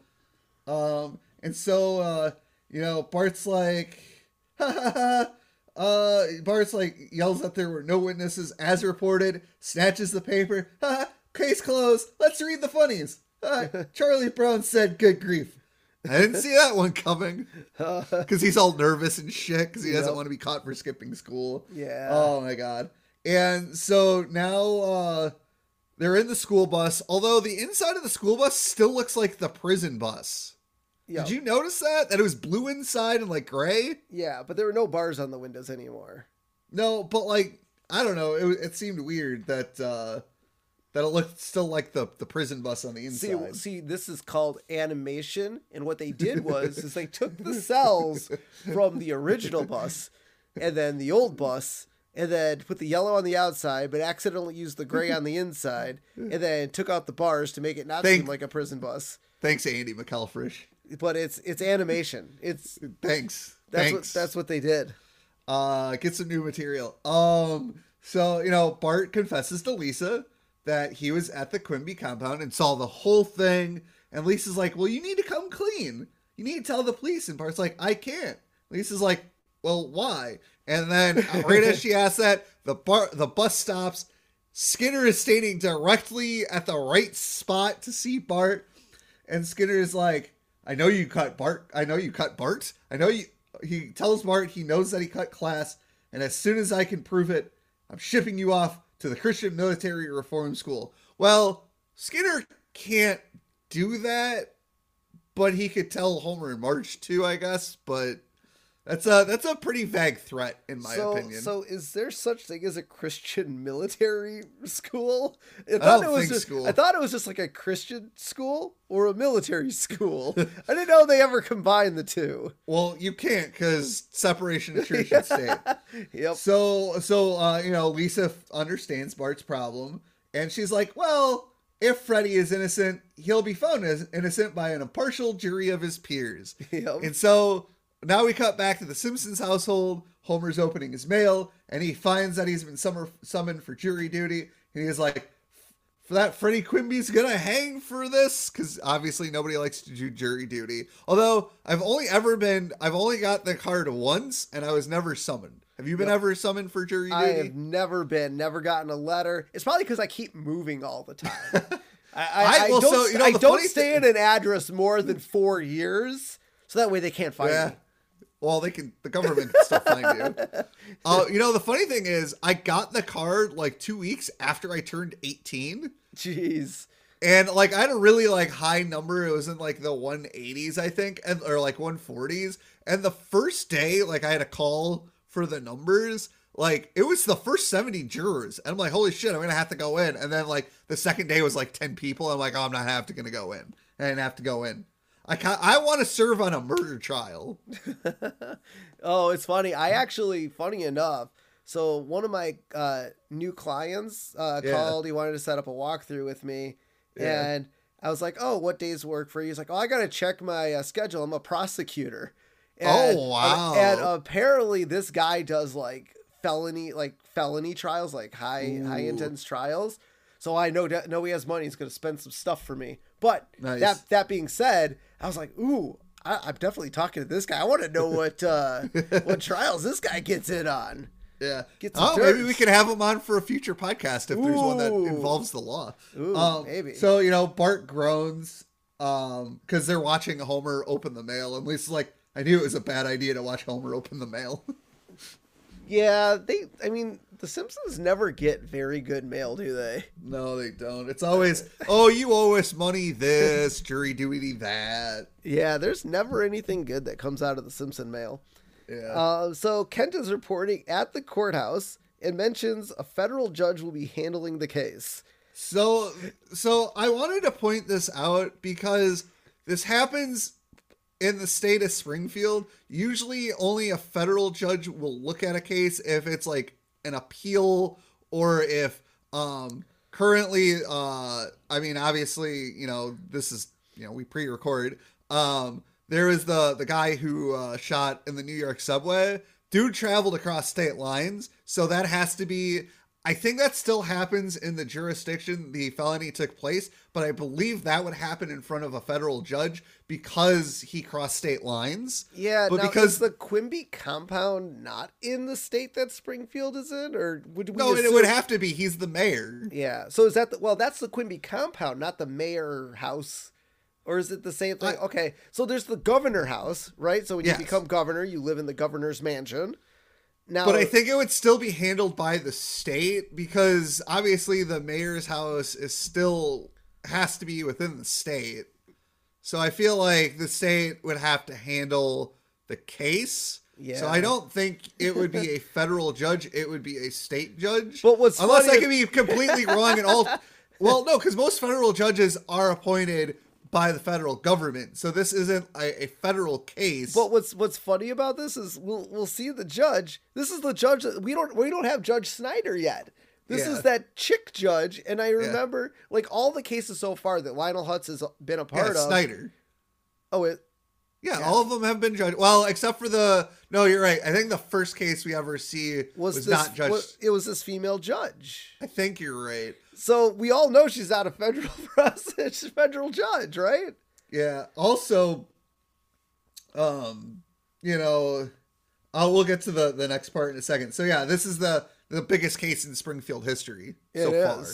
Speaker 2: Um, and so, uh, you know, Bart's like, ha ha ha. Uh, Bart's like yells that there were no witnesses as reported, snatches the paper. Ha ha. Case closed. Let's read the funnies. Ha, Charlie Brown said, "Good grief." I didn't see that one coming because he's all nervous and shit because he doesn't want to be caught for skipping school.
Speaker 1: Yeah.
Speaker 2: Oh my god. And so now uh they're in the school bus, although the inside of the school bus still looks like the prison bus.
Speaker 1: Yeah.
Speaker 2: Did you notice that? That it was blue inside and like gray?
Speaker 1: Yeah, but there were no bars on the windows anymore.
Speaker 2: No, but like I don't know. It, it seemed weird that uh that it looked still like the the prison bus on the
Speaker 1: See,
Speaker 2: inside.
Speaker 1: see, this is called animation, and what they did was is they took the cells from the original bus, and then the old bus, and then put the yellow on the outside, but accidentally used the gray on the inside, and then took out the bars to make it not
Speaker 2: Thank-
Speaker 1: seem like a prison bus.
Speaker 2: Thanks, Andy McElfresh.
Speaker 1: But it's it's animation. It's
Speaker 2: Thanks.
Speaker 1: that's
Speaker 2: Thanks.
Speaker 1: what that's what they did.
Speaker 2: uh get some new material. Um so, you know, Bart confesses to Lisa that he was at the Quimby compound and saw the whole thing and Lisa's like, "Well, you need to come clean. You need to tell the police." And Bart's like, "I can't." Lisa's like, "Well, why?" And then uh, right as she asks that, the bar the bus stops. Skinner is standing directly at the right spot to see Bart and Skinner is like, I know you cut Bart. I know you cut Bart. I know you. He tells Bart he knows that he cut class, and as soon as I can prove it, I'm shipping you off to the Christian Military Reform School. Well, Skinner can't do that, but he could tell Homer and Marge too, I guess. But that's a that's a pretty vague threat, in my
Speaker 1: so,
Speaker 2: opinion.
Speaker 1: so is there such thing as a Christian military school? I
Speaker 2: don't
Speaker 1: it was just,
Speaker 2: school.
Speaker 1: I thought it was just like a Christian school or a military school. I didn't know they ever combined the two.
Speaker 2: well, you can't because separation of church and state.
Speaker 1: Yep.
Speaker 2: So so uh, you know, Lisa f- understands Bart's problem, and she's like, "Well, if Freddy is innocent, he'll be found as innocent by an impartial jury of his peers."
Speaker 1: Yep.
Speaker 2: And so now we cut back to the Simpsons household. Homer's opening his mail, and he finds that he's been summer- summoned for jury duty, and he's like. For that Freddie Quimby's gonna hang for this because obviously nobody likes to do jury duty. Although I've only ever been, I've only got the card once, and I was never summoned. Have you been
Speaker 1: Yep.
Speaker 2: ever summoned for jury duty?
Speaker 1: I have never been, never gotten a letter. It's probably because I keep moving all the time. I, I,
Speaker 2: I- well,
Speaker 1: don't,
Speaker 2: so, you know,
Speaker 1: I don't stay
Speaker 2: thing-
Speaker 1: in an address more than four years, so that way they can't find
Speaker 2: Yeah.
Speaker 1: me.
Speaker 2: Well, they can. The government can still find you. Uh, you know, the funny thing is, I got the card like two weeks after I turned eighteen,
Speaker 1: Jeez.
Speaker 2: and like I had a really like high number. It was in like the one eighties, I think, and or like one forties. And the first day, like I had a call for the numbers. Like it was the first seventy jurors, and I'm like, holy shit, I'm gonna have to go in. And then like the second day was like ten people. I'm like, oh, I'm not have to gonna go in. I didn't have to go in. I I want to serve on a murder trial.
Speaker 1: Oh, it's funny. I actually, funny enough, so one of my uh, new clients uh,
Speaker 2: Yeah.
Speaker 1: called. He wanted to set up a walkthrough with me,
Speaker 2: Yeah.
Speaker 1: and I was like, "Oh, what days work for you?" He's like, "Oh, I gotta check my uh, schedule. I'm a prosecutor." And,
Speaker 2: Oh, wow.
Speaker 1: And, apparently, this guy does like felony, like felony trials, like high high intense trials. So I know know he has money. He's gonna spend some stuff for me. But
Speaker 2: Nice.
Speaker 1: that that being said, I was like, "Ooh." I, I'm definitely talking to this guy. I want to know what uh, what trials this guy gets in on.
Speaker 2: Yeah. Oh, maybe we can have him on for a future podcast if there's one that involves the law.
Speaker 1: Ooh,
Speaker 2: Um,
Speaker 1: maybe.
Speaker 2: So you know, Bart groans um because they're watching Homer open the mail, and Lisa's like, "I knew it was a bad idea to watch Homer open the mail."
Speaker 1: Yeah, they. I mean, the Simpsons never get very good mail, do they?
Speaker 2: no, they don't. It's always, "Oh, you owe us money. This jury duty that."
Speaker 1: Yeah, there's never anything good that comes out of the Simpson mail.
Speaker 2: Yeah.
Speaker 1: Uh, so Kent is reporting at the courthouse and mentions a federal judge will be handling the case.
Speaker 2: So, so I wanted to point this out because this happens in the state of Springfield. Usually, only a federal judge will look at a case if it's like an appeal or if, um, currently, uh, I mean, obviously, you know, this is, you know, we pre-record. Um, there was the the guy who uh, shot in the New York subway. Dude traveled across state lines, so that has to be. I think that still happens in the jurisdiction the felony took place, but I believe that would happen in front of a federal judge because he crossed state lines.
Speaker 1: Yeah,
Speaker 2: but
Speaker 1: now,
Speaker 2: because
Speaker 1: is the Quimby compound not in the state that Springfield is in, or would we?
Speaker 2: no, it would have to be. He's the mayor.
Speaker 1: Yeah. So is that the well? That's the Quimby compound, not the mayor house, or is it the same thing?
Speaker 2: I-
Speaker 1: okay. So there's the governor house, right? So when
Speaker 2: Yes.
Speaker 1: you become governor, you live in the governor's mansion. Now,
Speaker 2: But I think it would still be handled by the state because obviously the mayor's house is still has to be within the state. So I feel like the state would have to handle the case.
Speaker 1: Yeah.
Speaker 2: So I don't think it would be a federal judge. It would be a state judge.
Speaker 1: But what's
Speaker 2: unless
Speaker 1: funny-
Speaker 2: I could be completely wrong at all. Well, no, because most federal judges are appointed by the federal government. So this isn't a, a federal case.
Speaker 1: But what's what's funny about this is we'll we'll see the judge. This is the judge that we don't we don't have Judge Snyder yet. This
Speaker 2: Yeah.
Speaker 1: is that chick judge, and I remember like all the cases so far that Lionel Hutz has been a
Speaker 2: yeah,
Speaker 1: part of.
Speaker 2: Snyder.
Speaker 1: Oh, it,
Speaker 2: Yeah,
Speaker 1: Yeah.
Speaker 2: all of them have been judged. Well, except for the no, you're right. I think the first case we ever see
Speaker 1: was,
Speaker 2: was,
Speaker 1: this,
Speaker 2: not judged.
Speaker 1: wa- it was this female judge.
Speaker 2: I think you're right.
Speaker 1: So we all know she's not a federal process, she's a federal judge, right?
Speaker 2: Yeah. Also, um, you know, uh, we'll get to the the next part in a second. So yeah, this is the the biggest case in Springfield history so
Speaker 1: It
Speaker 2: far.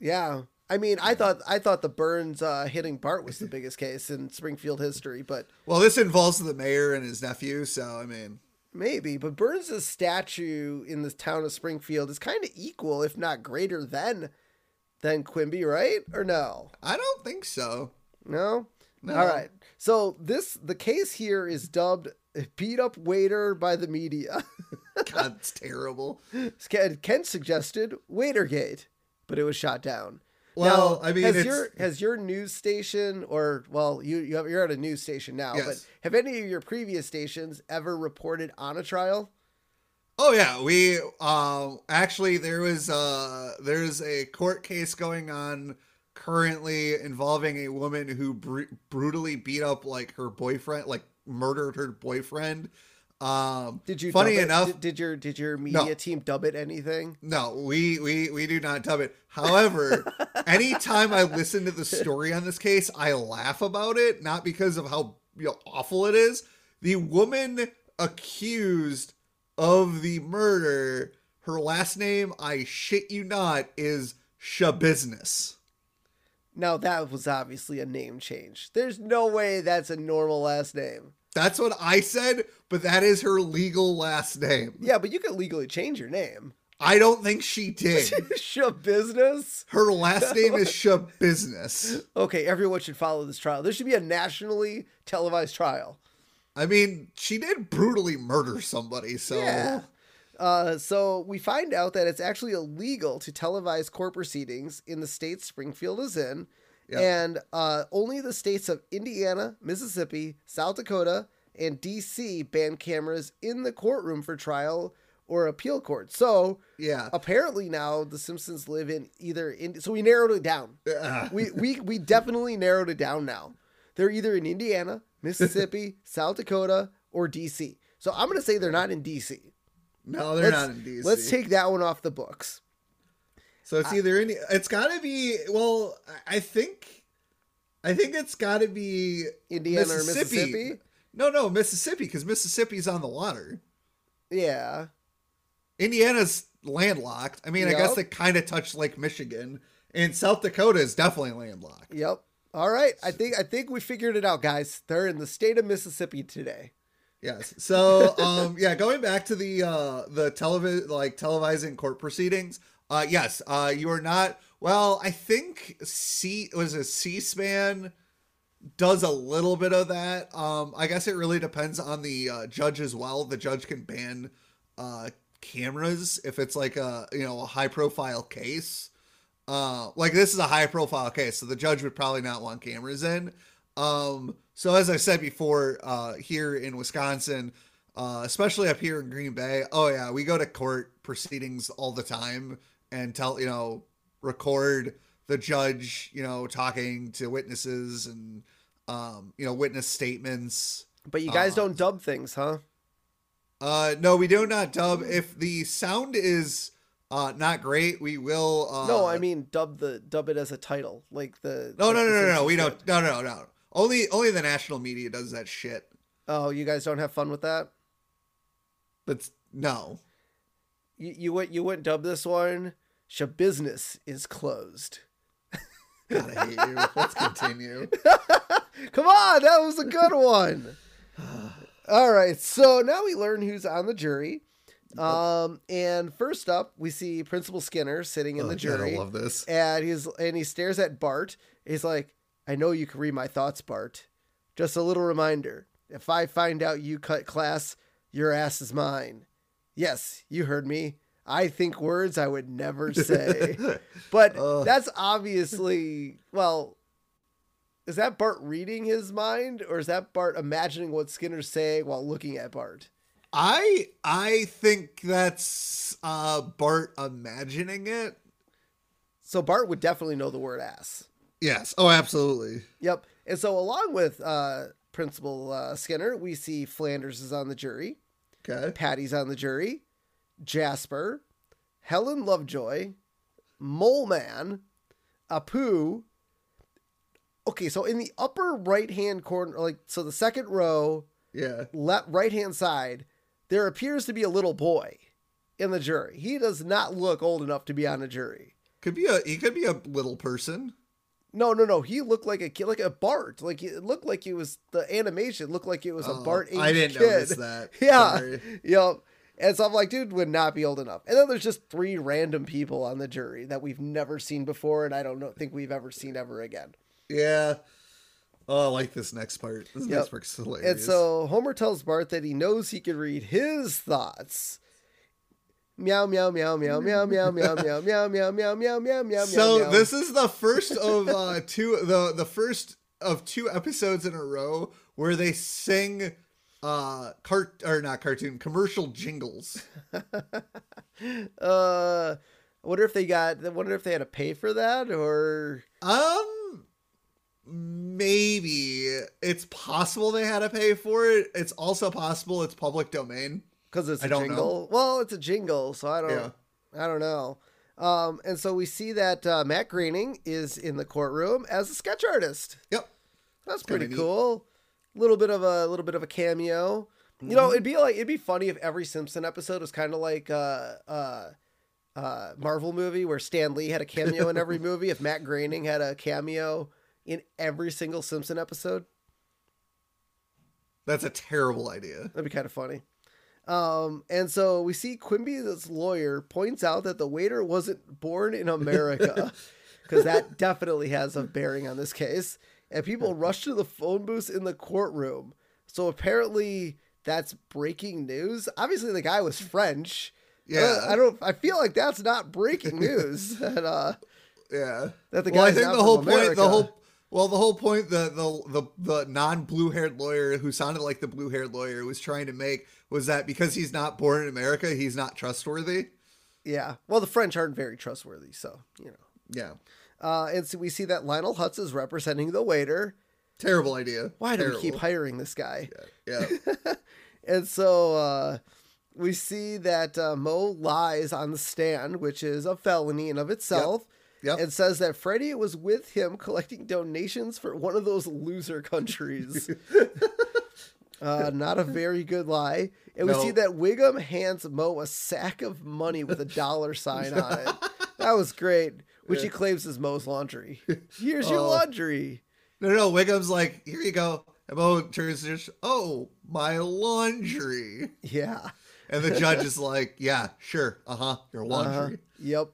Speaker 1: Yeah. I mean, I thought I thought the Burns uh, hitting Bart was the biggest case in Springfield history, but
Speaker 2: Well, this involves the mayor and his nephew, so I mean,
Speaker 1: maybe. But Burns' statue in the town of Springfield is kind of equal, if not greater than than Quimby, right? Or no?
Speaker 2: I don't think so.
Speaker 1: No.
Speaker 2: No.
Speaker 1: All right. So this the case here is dubbed "beat up waiter" by the media.
Speaker 2: God, it's terrible.
Speaker 1: Kent, suggested Waitergate, but it was shot down.
Speaker 2: Well,
Speaker 1: Now,
Speaker 2: I mean,
Speaker 1: has
Speaker 2: it's-
Speaker 1: your has your news station or well, you you have, you're at a news station now, but have any of your previous stations ever reported on a trial?
Speaker 2: Oh yeah, we um actually there was uh there's a court case going on currently involving a woman who br- brutally beat up like her boyfriend, like murdered her boyfriend. Um
Speaker 1: Did you
Speaker 2: funny enough
Speaker 1: Did, did your did your media
Speaker 2: No.
Speaker 1: team dub it anything?
Speaker 2: no, we we we do not dub it. However, anytime I listen to the story on this case, I laugh about it, not because of how you know, awful it is. The woman accused of the murder, her last name, I shit you not, is Schabusiness.
Speaker 1: Now that was obviously a name change. There's no way that's a normal last name.
Speaker 2: That's what I said, but that is her legal last name.
Speaker 1: Yeah, but you could legally change your name.
Speaker 2: I don't think she did.
Speaker 1: Schabusiness?
Speaker 2: Her last name is Schabusiness.
Speaker 1: Okay, everyone should follow this trial. There should be a nationally televised trial.
Speaker 2: I mean, she did brutally murder somebody, so
Speaker 1: Yeah. Uh, so we find out that it's actually illegal to televise court proceedings in the state Springfield is in,
Speaker 2: Yeah.
Speaker 1: and uh, only the states of Indiana, Mississippi, South Dakota, and D.C. ban cameras in the courtroom for trial or appeal court. So
Speaker 2: yeah.
Speaker 1: apparently now the Simpsons live in either in. So we narrowed it down.
Speaker 2: Ah.
Speaker 1: We we we definitely narrowed it down now. They're either in Indiana, Mississippi, South Dakota, or D.C. So I'm gonna say they're not in D.C.
Speaker 2: no, they're
Speaker 1: Let's-
Speaker 2: not in DC.
Speaker 1: Let's take that one off the books.
Speaker 2: So it's either in. It's got to be. Well, I I think. I think it's got to be
Speaker 1: Indiana or Mississippi?
Speaker 2: No, no, Mississippi, because Mississippi's on the water.
Speaker 1: Yeah.
Speaker 2: Indiana's landlocked. I mean, I guess they kind of touch Lake Michigan, and South Dakota is definitely landlocked.
Speaker 1: Yep. All right. I think I think we figured it out, guys. They're in the state of Mississippi today.
Speaker 2: Yes. So, um, yeah, going back to the uh, the televis like televising court proceedings. Uh, yes. Uh, you are not. Well, I think C was a C-SPAN does a little bit of that. Um, I guess it really depends on the uh, judge as well. The judge can ban uh, cameras if it's like a you know a high profile case. Uh, like this is a high profile case, so the judge would probably not want cameras in. Um, so as I said before, uh, here in Wisconsin, uh, especially up here in Green Bay, oh yeah, we go to court proceedings all the time and tell you know record the judge, you know, talking to witnesses and um, you know witness statements.
Speaker 1: But you guys
Speaker 2: Uh,
Speaker 1: don't dub things, huh?
Speaker 2: Uh, no, we do not dub. If the sound is uh not great, we will. Uh,
Speaker 1: no, I mean dub the dub it as a title, like the.
Speaker 2: No,
Speaker 1: like
Speaker 2: no, no, no, no. We don't. No, no, no. Only, only the national media does that shit.
Speaker 1: Oh, you guys don't have fun with that.
Speaker 2: But no.
Speaker 1: You you went you went dub this one. Your business is closed.
Speaker 2: God, I hate you. Let's continue.
Speaker 1: Come on, that was a good one. All right, so now we learn who's on the jury. Um, and first up, we see Principal Skinner sitting in
Speaker 2: Oh,
Speaker 1: the jury.
Speaker 2: I love this.
Speaker 1: and he's and he stares at Bart. He's like, "I know you can read my thoughts, Bart. Just a little reminder if I find out you cut class, your ass is mine. Yes, you heard me. I think words I would never say. but
Speaker 2: Ugh.
Speaker 1: that's obviously, well, is that Bart reading his mind or is that Bart imagining what Skinner's saying while looking at Bart?
Speaker 2: I I think that's uh Bart imagining it.
Speaker 1: So Bart would definitely know the word ass.
Speaker 2: Yes. Oh, absolutely.
Speaker 1: Yep. And so along with uh, Principal uh, Skinner, we see Flanders is on the jury,
Speaker 2: Okay.
Speaker 1: Patty's on the jury, Jasper, Helen Lovejoy, Mole Man, Apu. Okay, so in the upper right hand corner, like so the second row,
Speaker 2: Yeah.
Speaker 1: left right hand side, there appears to be a little boy in the jury. He does not look old enough to be on a jury.
Speaker 2: Could be a he could be a little person.
Speaker 1: No, no, no. He looked like a kid, like a Bart. Like it looked like it was the animation looked like it was a
Speaker 2: Oh,
Speaker 1: Bart
Speaker 2: I didn't
Speaker 1: kid.
Speaker 2: notice that.
Speaker 1: Yeah,
Speaker 2: Sorry.
Speaker 1: yep. And so I'm like, dude, would not be old enough. And then there's just three random people on the jury that we've never seen before, and I don't know, think we've ever seen ever again.
Speaker 2: Yeah. Oh, I like this next part. This
Speaker 1: Yep.
Speaker 2: next part's hilarious.
Speaker 1: And so Homer tells Bart that he knows he can read his thoughts. Meow meow meow meow meow meow meow meow meow meow meow meow meow meow.
Speaker 2: So this is the first of uh two the the first of two episodes in a row where they sing uh cart or not cartoon commercial jingles.
Speaker 1: Uh, I wonder if they got. I wonder if they had to pay for that or.
Speaker 2: Um maybe it's possible they had to pay for it. It's also possible it's public domain.
Speaker 1: because it's a
Speaker 2: I know.
Speaker 1: jingle. Well, it's a jingle, so I don't.
Speaker 2: Yeah.
Speaker 1: I don't know. Um, and so we see that uh, Matt Groening is in the courtroom as a sketch artist.
Speaker 2: Yep.
Speaker 1: That's
Speaker 2: kinda
Speaker 1: pretty cool. A Little bit of a little bit of a cameo. You
Speaker 2: Mm-hmm.
Speaker 1: know, it'd be like it'd be funny if every Simpson episode was kind of like uh uh uh Marvel movie where Stan Lee had a cameo in every movie. If Matt Groening had a cameo in every single Simpson episode,
Speaker 2: That's a terrible idea.
Speaker 1: That'd be kind of funny. Um, and so we see Quimby, this lawyer, points out that the waiter wasn't born in America, because that definitely has a bearing on this case. And people rush to the phone booth in the courtroom. So apparently that's breaking news. Obviously, the guy was French.
Speaker 2: Yeah.
Speaker 1: Uh, I don't. I feel like that's not breaking news. that uh,
Speaker 2: Yeah.
Speaker 1: that the
Speaker 2: well, I think
Speaker 1: not
Speaker 2: the whole point, the whole well, the whole point, the the the, the non blue haired lawyer who sounded like the blue haired lawyer was trying to make was that because he's not born in America, he's not trustworthy.
Speaker 1: yeah. Well, the French aren't very trustworthy, so you know.
Speaker 2: Yeah.
Speaker 1: Uh, and so we see that Lionel Hutz is representing the waiter.
Speaker 2: Terrible idea.
Speaker 1: Why do
Speaker 2: Terrible.
Speaker 1: we keep hiring this guy?
Speaker 2: Yeah.
Speaker 1: And so uh, we see that uh, Moe lies on the stand, which is a felony in of itself,
Speaker 2: Yep.
Speaker 1: And says that Freddie was with him collecting donations for one of those loser countries. uh, not a very good lie. And we see that Wiggum hands Moe a sack of money with a dollar sign on it. That was great, which he claims is Moe's laundry. Here's your
Speaker 2: Oh.
Speaker 1: laundry.
Speaker 2: No, no, Wiggum's like, here you go. And Moe turns to just, oh, my laundry.
Speaker 1: Yeah.
Speaker 2: And the judge is like, yeah, sure. Uh huh. Your laundry.
Speaker 1: Uh-huh. Yep.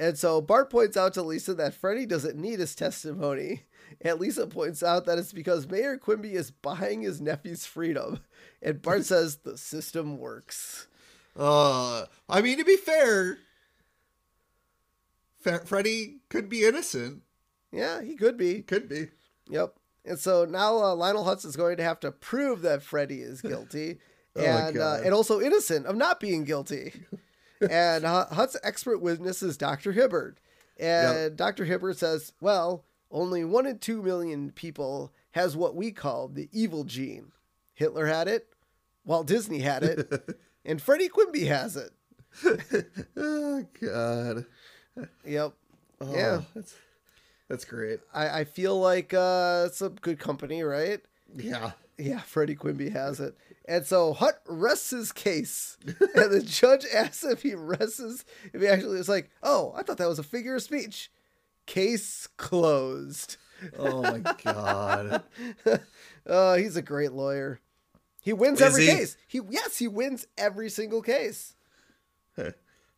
Speaker 1: And so Bart points out to Lisa that Freddie doesn't need his testimony. And Lisa points out that it's because Mayor Quimby is buying his nephew's freedom. And Bart says the system works.
Speaker 2: Uh, I mean, to be fair, Freddie could be innocent.
Speaker 1: Yeah, he could be.
Speaker 2: Could be.
Speaker 1: Yep. And so now uh, Lionel Hutz is going to have to prove that Freddie is guilty
Speaker 2: Oh
Speaker 1: and uh, and also innocent of not being guilty. and uh, expert witness is Dr. Hibbert. And Dr. Hibbert says, well, only one in two million people has what we call the evil gene. Hitler had it, Walt Disney had it, and Freddie Quimby has it.
Speaker 2: Oh God.
Speaker 1: Yep.
Speaker 2: Oh,
Speaker 1: Yeah.
Speaker 2: That's that's great.
Speaker 1: I, I feel like uh, it's a good company, right?
Speaker 2: Yeah.
Speaker 1: Yeah, Freddie Quimby has it. And so Hutz rests his case. and the judge asks if he rests if he actually is like, oh, I thought that was a figure of speech. Case closed.
Speaker 2: Oh my God.
Speaker 1: Uh, he's a great lawyer. He wins
Speaker 2: Is
Speaker 1: every
Speaker 2: he?
Speaker 1: case. He yes, he wins every single case.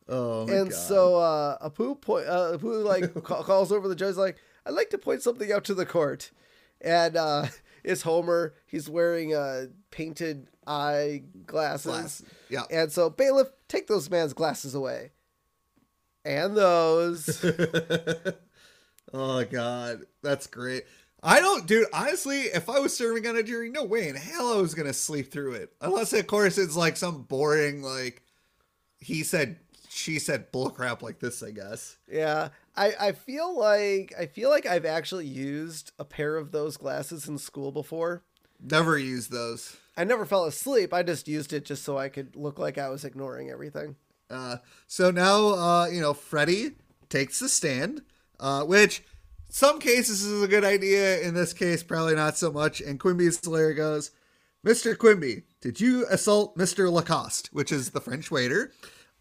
Speaker 2: Oh my
Speaker 1: and
Speaker 2: God.
Speaker 1: so uh, Apu point, uh, Apu like calls over the judge like, I'd like to point something out to the court, and uh, is Homer. He's wearing uh, painted eye glasses.
Speaker 2: Glass. Yeah.
Speaker 1: And so, bailiff, take those man's glasses away. And those.
Speaker 2: oh god, that's great. I don't, dude. Honestly, if I was serving on a jury, no way in hell I was gonna sleep through it. Unless, of course, it's like some boring, like he said, she said, bullcrap like this. I guess.
Speaker 1: yeah. I, I feel like I feel like I've actually used a pair of those glasses in school before.
Speaker 2: Never used those.
Speaker 1: I never fell asleep. I just used it just so I could look like I was ignoring everything.
Speaker 2: Uh, so now, uh, you know, Freddy takes the stand, uh, which some cases is a good idea. In this case, probably not so much. And Quimby's lawyer goes, Mr. Quimby, did you assault Mr. Lacoste, which is the French waiter?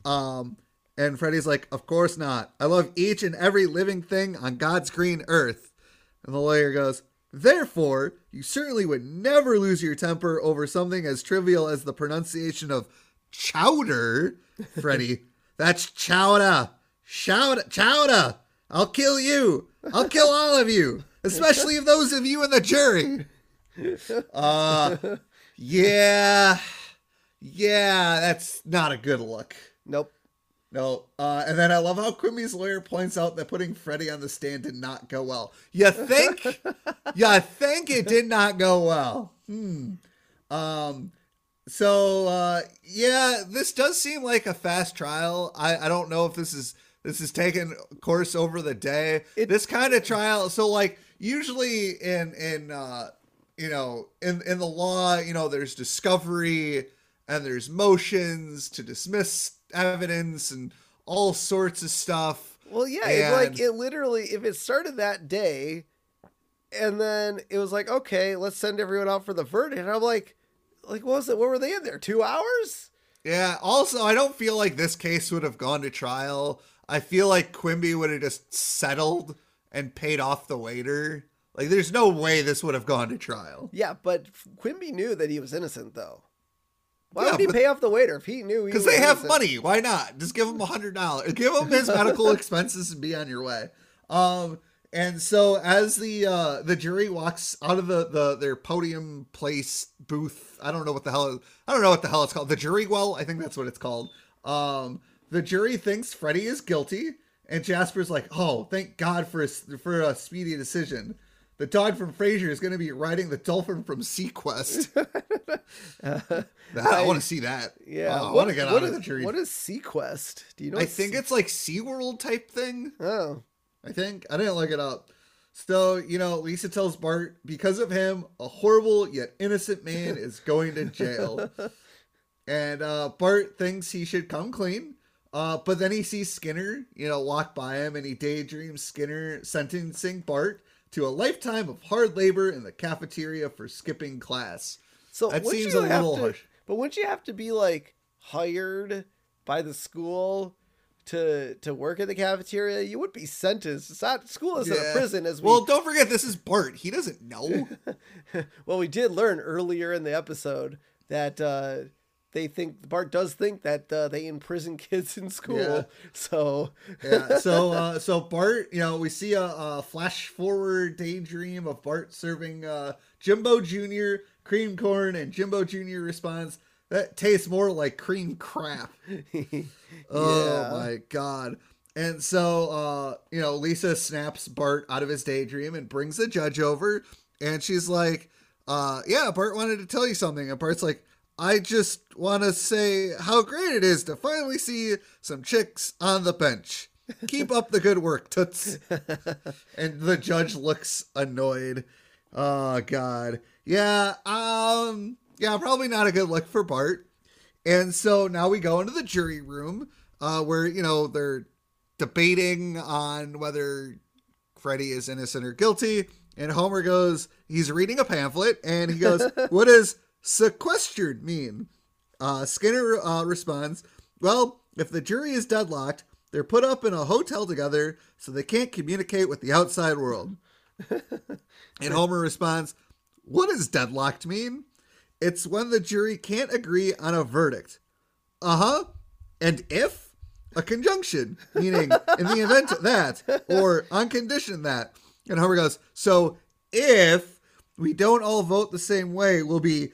Speaker 2: Um, and Freddy's like, Of course not. I love each and every living thing on God's green earth. And the lawyer goes, Therefore, you certainly would never lose your temper over something as trivial as the pronunciation of chowder, Freddy. That's chowder. Chowder. Chowder. I'll kill you. I'll kill all of you, especially those of you in the jury. Uh, yeah. Yeah, that's not a good look.
Speaker 1: Nope.
Speaker 2: No, uh, and then I love how Quimby's lawyer points out that putting Freddy on the stand did not go well. You think? you think it did not go well? Hmm. Um. So uh, yeah, this does seem like a fast trial. I I don't know if this is this is taking course over the day.
Speaker 1: It-
Speaker 2: this kind of trial. So like usually in in uh, you know in in the law, you know, there's discovery and there's motions to dismiss evidence and all sorts of stuff.
Speaker 1: Well, yeah, it, like it literally, if it started that day, and then it was like, okay, let's send everyone out for the verdict. And I'm like, like, what was it? What were they in there? Two hours?
Speaker 2: Yeah. Also, I don't feel like this case would have gone to trial. I feel like Quimby would have just settled and paid off the waiter. Like, there's no way this would have gone to trial.
Speaker 1: Yeah, but Quimby knew that he was innocent, though. Why
Speaker 2: Yeah,
Speaker 1: would he
Speaker 2: but-
Speaker 1: pay off the waiter if he knew he
Speaker 2: Because they have
Speaker 1: innocent?
Speaker 2: money. Why not? Just give him a hundred dollars. Give him his medical expenses and be on your way. Um, and so as the uh the jury walks out of the the their podium place booth, I don't know what the hell I don't know what the hell it's called. The jury well, I think that's what it's called. Um, the jury thinks Freddy is guilty, and Jasper's like, "Oh, thank God for a, for a speedy decision." The dog from Frasier is going to be riding the dolphin from seaQuest. I want to see that.
Speaker 1: Yeah,
Speaker 2: Oh, I want to get out of the jury.
Speaker 1: What is seaQuest? Do you know?
Speaker 2: I think
Speaker 1: Se-
Speaker 2: it's like SeaWorld type thing.
Speaker 1: Oh,
Speaker 2: I think. I didn't look it up. So, you know, Lisa tells Bart, because of him, a horrible yet innocent man is going to jail. and uh, Bart thinks he should come clean. Uh, but then he sees Skinner, you know, walk by him and he daydreams Skinner sentencing Bart to a lifetime of hard labor in the cafeteria for skipping class.
Speaker 1: so
Speaker 2: That seems a little
Speaker 1: to-
Speaker 2: harsh.
Speaker 1: But wouldn't you have to be like hired by the school to to work at the cafeteria? You would be sentenced. It's not school isn't
Speaker 2: Yeah.
Speaker 1: a prison as we
Speaker 2: Well, don't forget, this is Bart. He doesn't know.
Speaker 1: well, we did learn earlier in the episode that uh, they think Bart does think that uh, they imprison kids in school.
Speaker 2: Yeah.
Speaker 1: So
Speaker 2: yeah. So uh, so Bart, you know, we see a, a flash forward daydream of Bart serving uh, Jimbo Jr. cream corn, and Jimbo Jr. responds, "That tastes more like cream crap." Oh my god. And so uh, you know, Lisa snaps Bart out of his daydream and brings the judge over, and she's like, uh, yeah, Bart wanted to tell you something. And Bart's like, I just want to say how great it is to finally see some chicks on the bench. Keep up the good work, Toots. and the judge looks annoyed. Oh God. Yeah, um, yeah, probably not a good look for Bart. And so now we go into the jury room, uh, where, you know, they're debating on whether Freddy is innocent or guilty. And Homer goes, he's reading a pamphlet, and he goes, What does sequestered mean? Uh, Skinner uh, responds, Well, if the jury is deadlocked, they're put up in a hotel together so they can't communicate with the outside world. and Homer responds, What does deadlocked mean? It's when the jury can't agree on a verdict. Uh huh. And if? A conjunction, meaning in the event that, or on condition that. And Homer goes, So if we don't all vote the same way, we'll be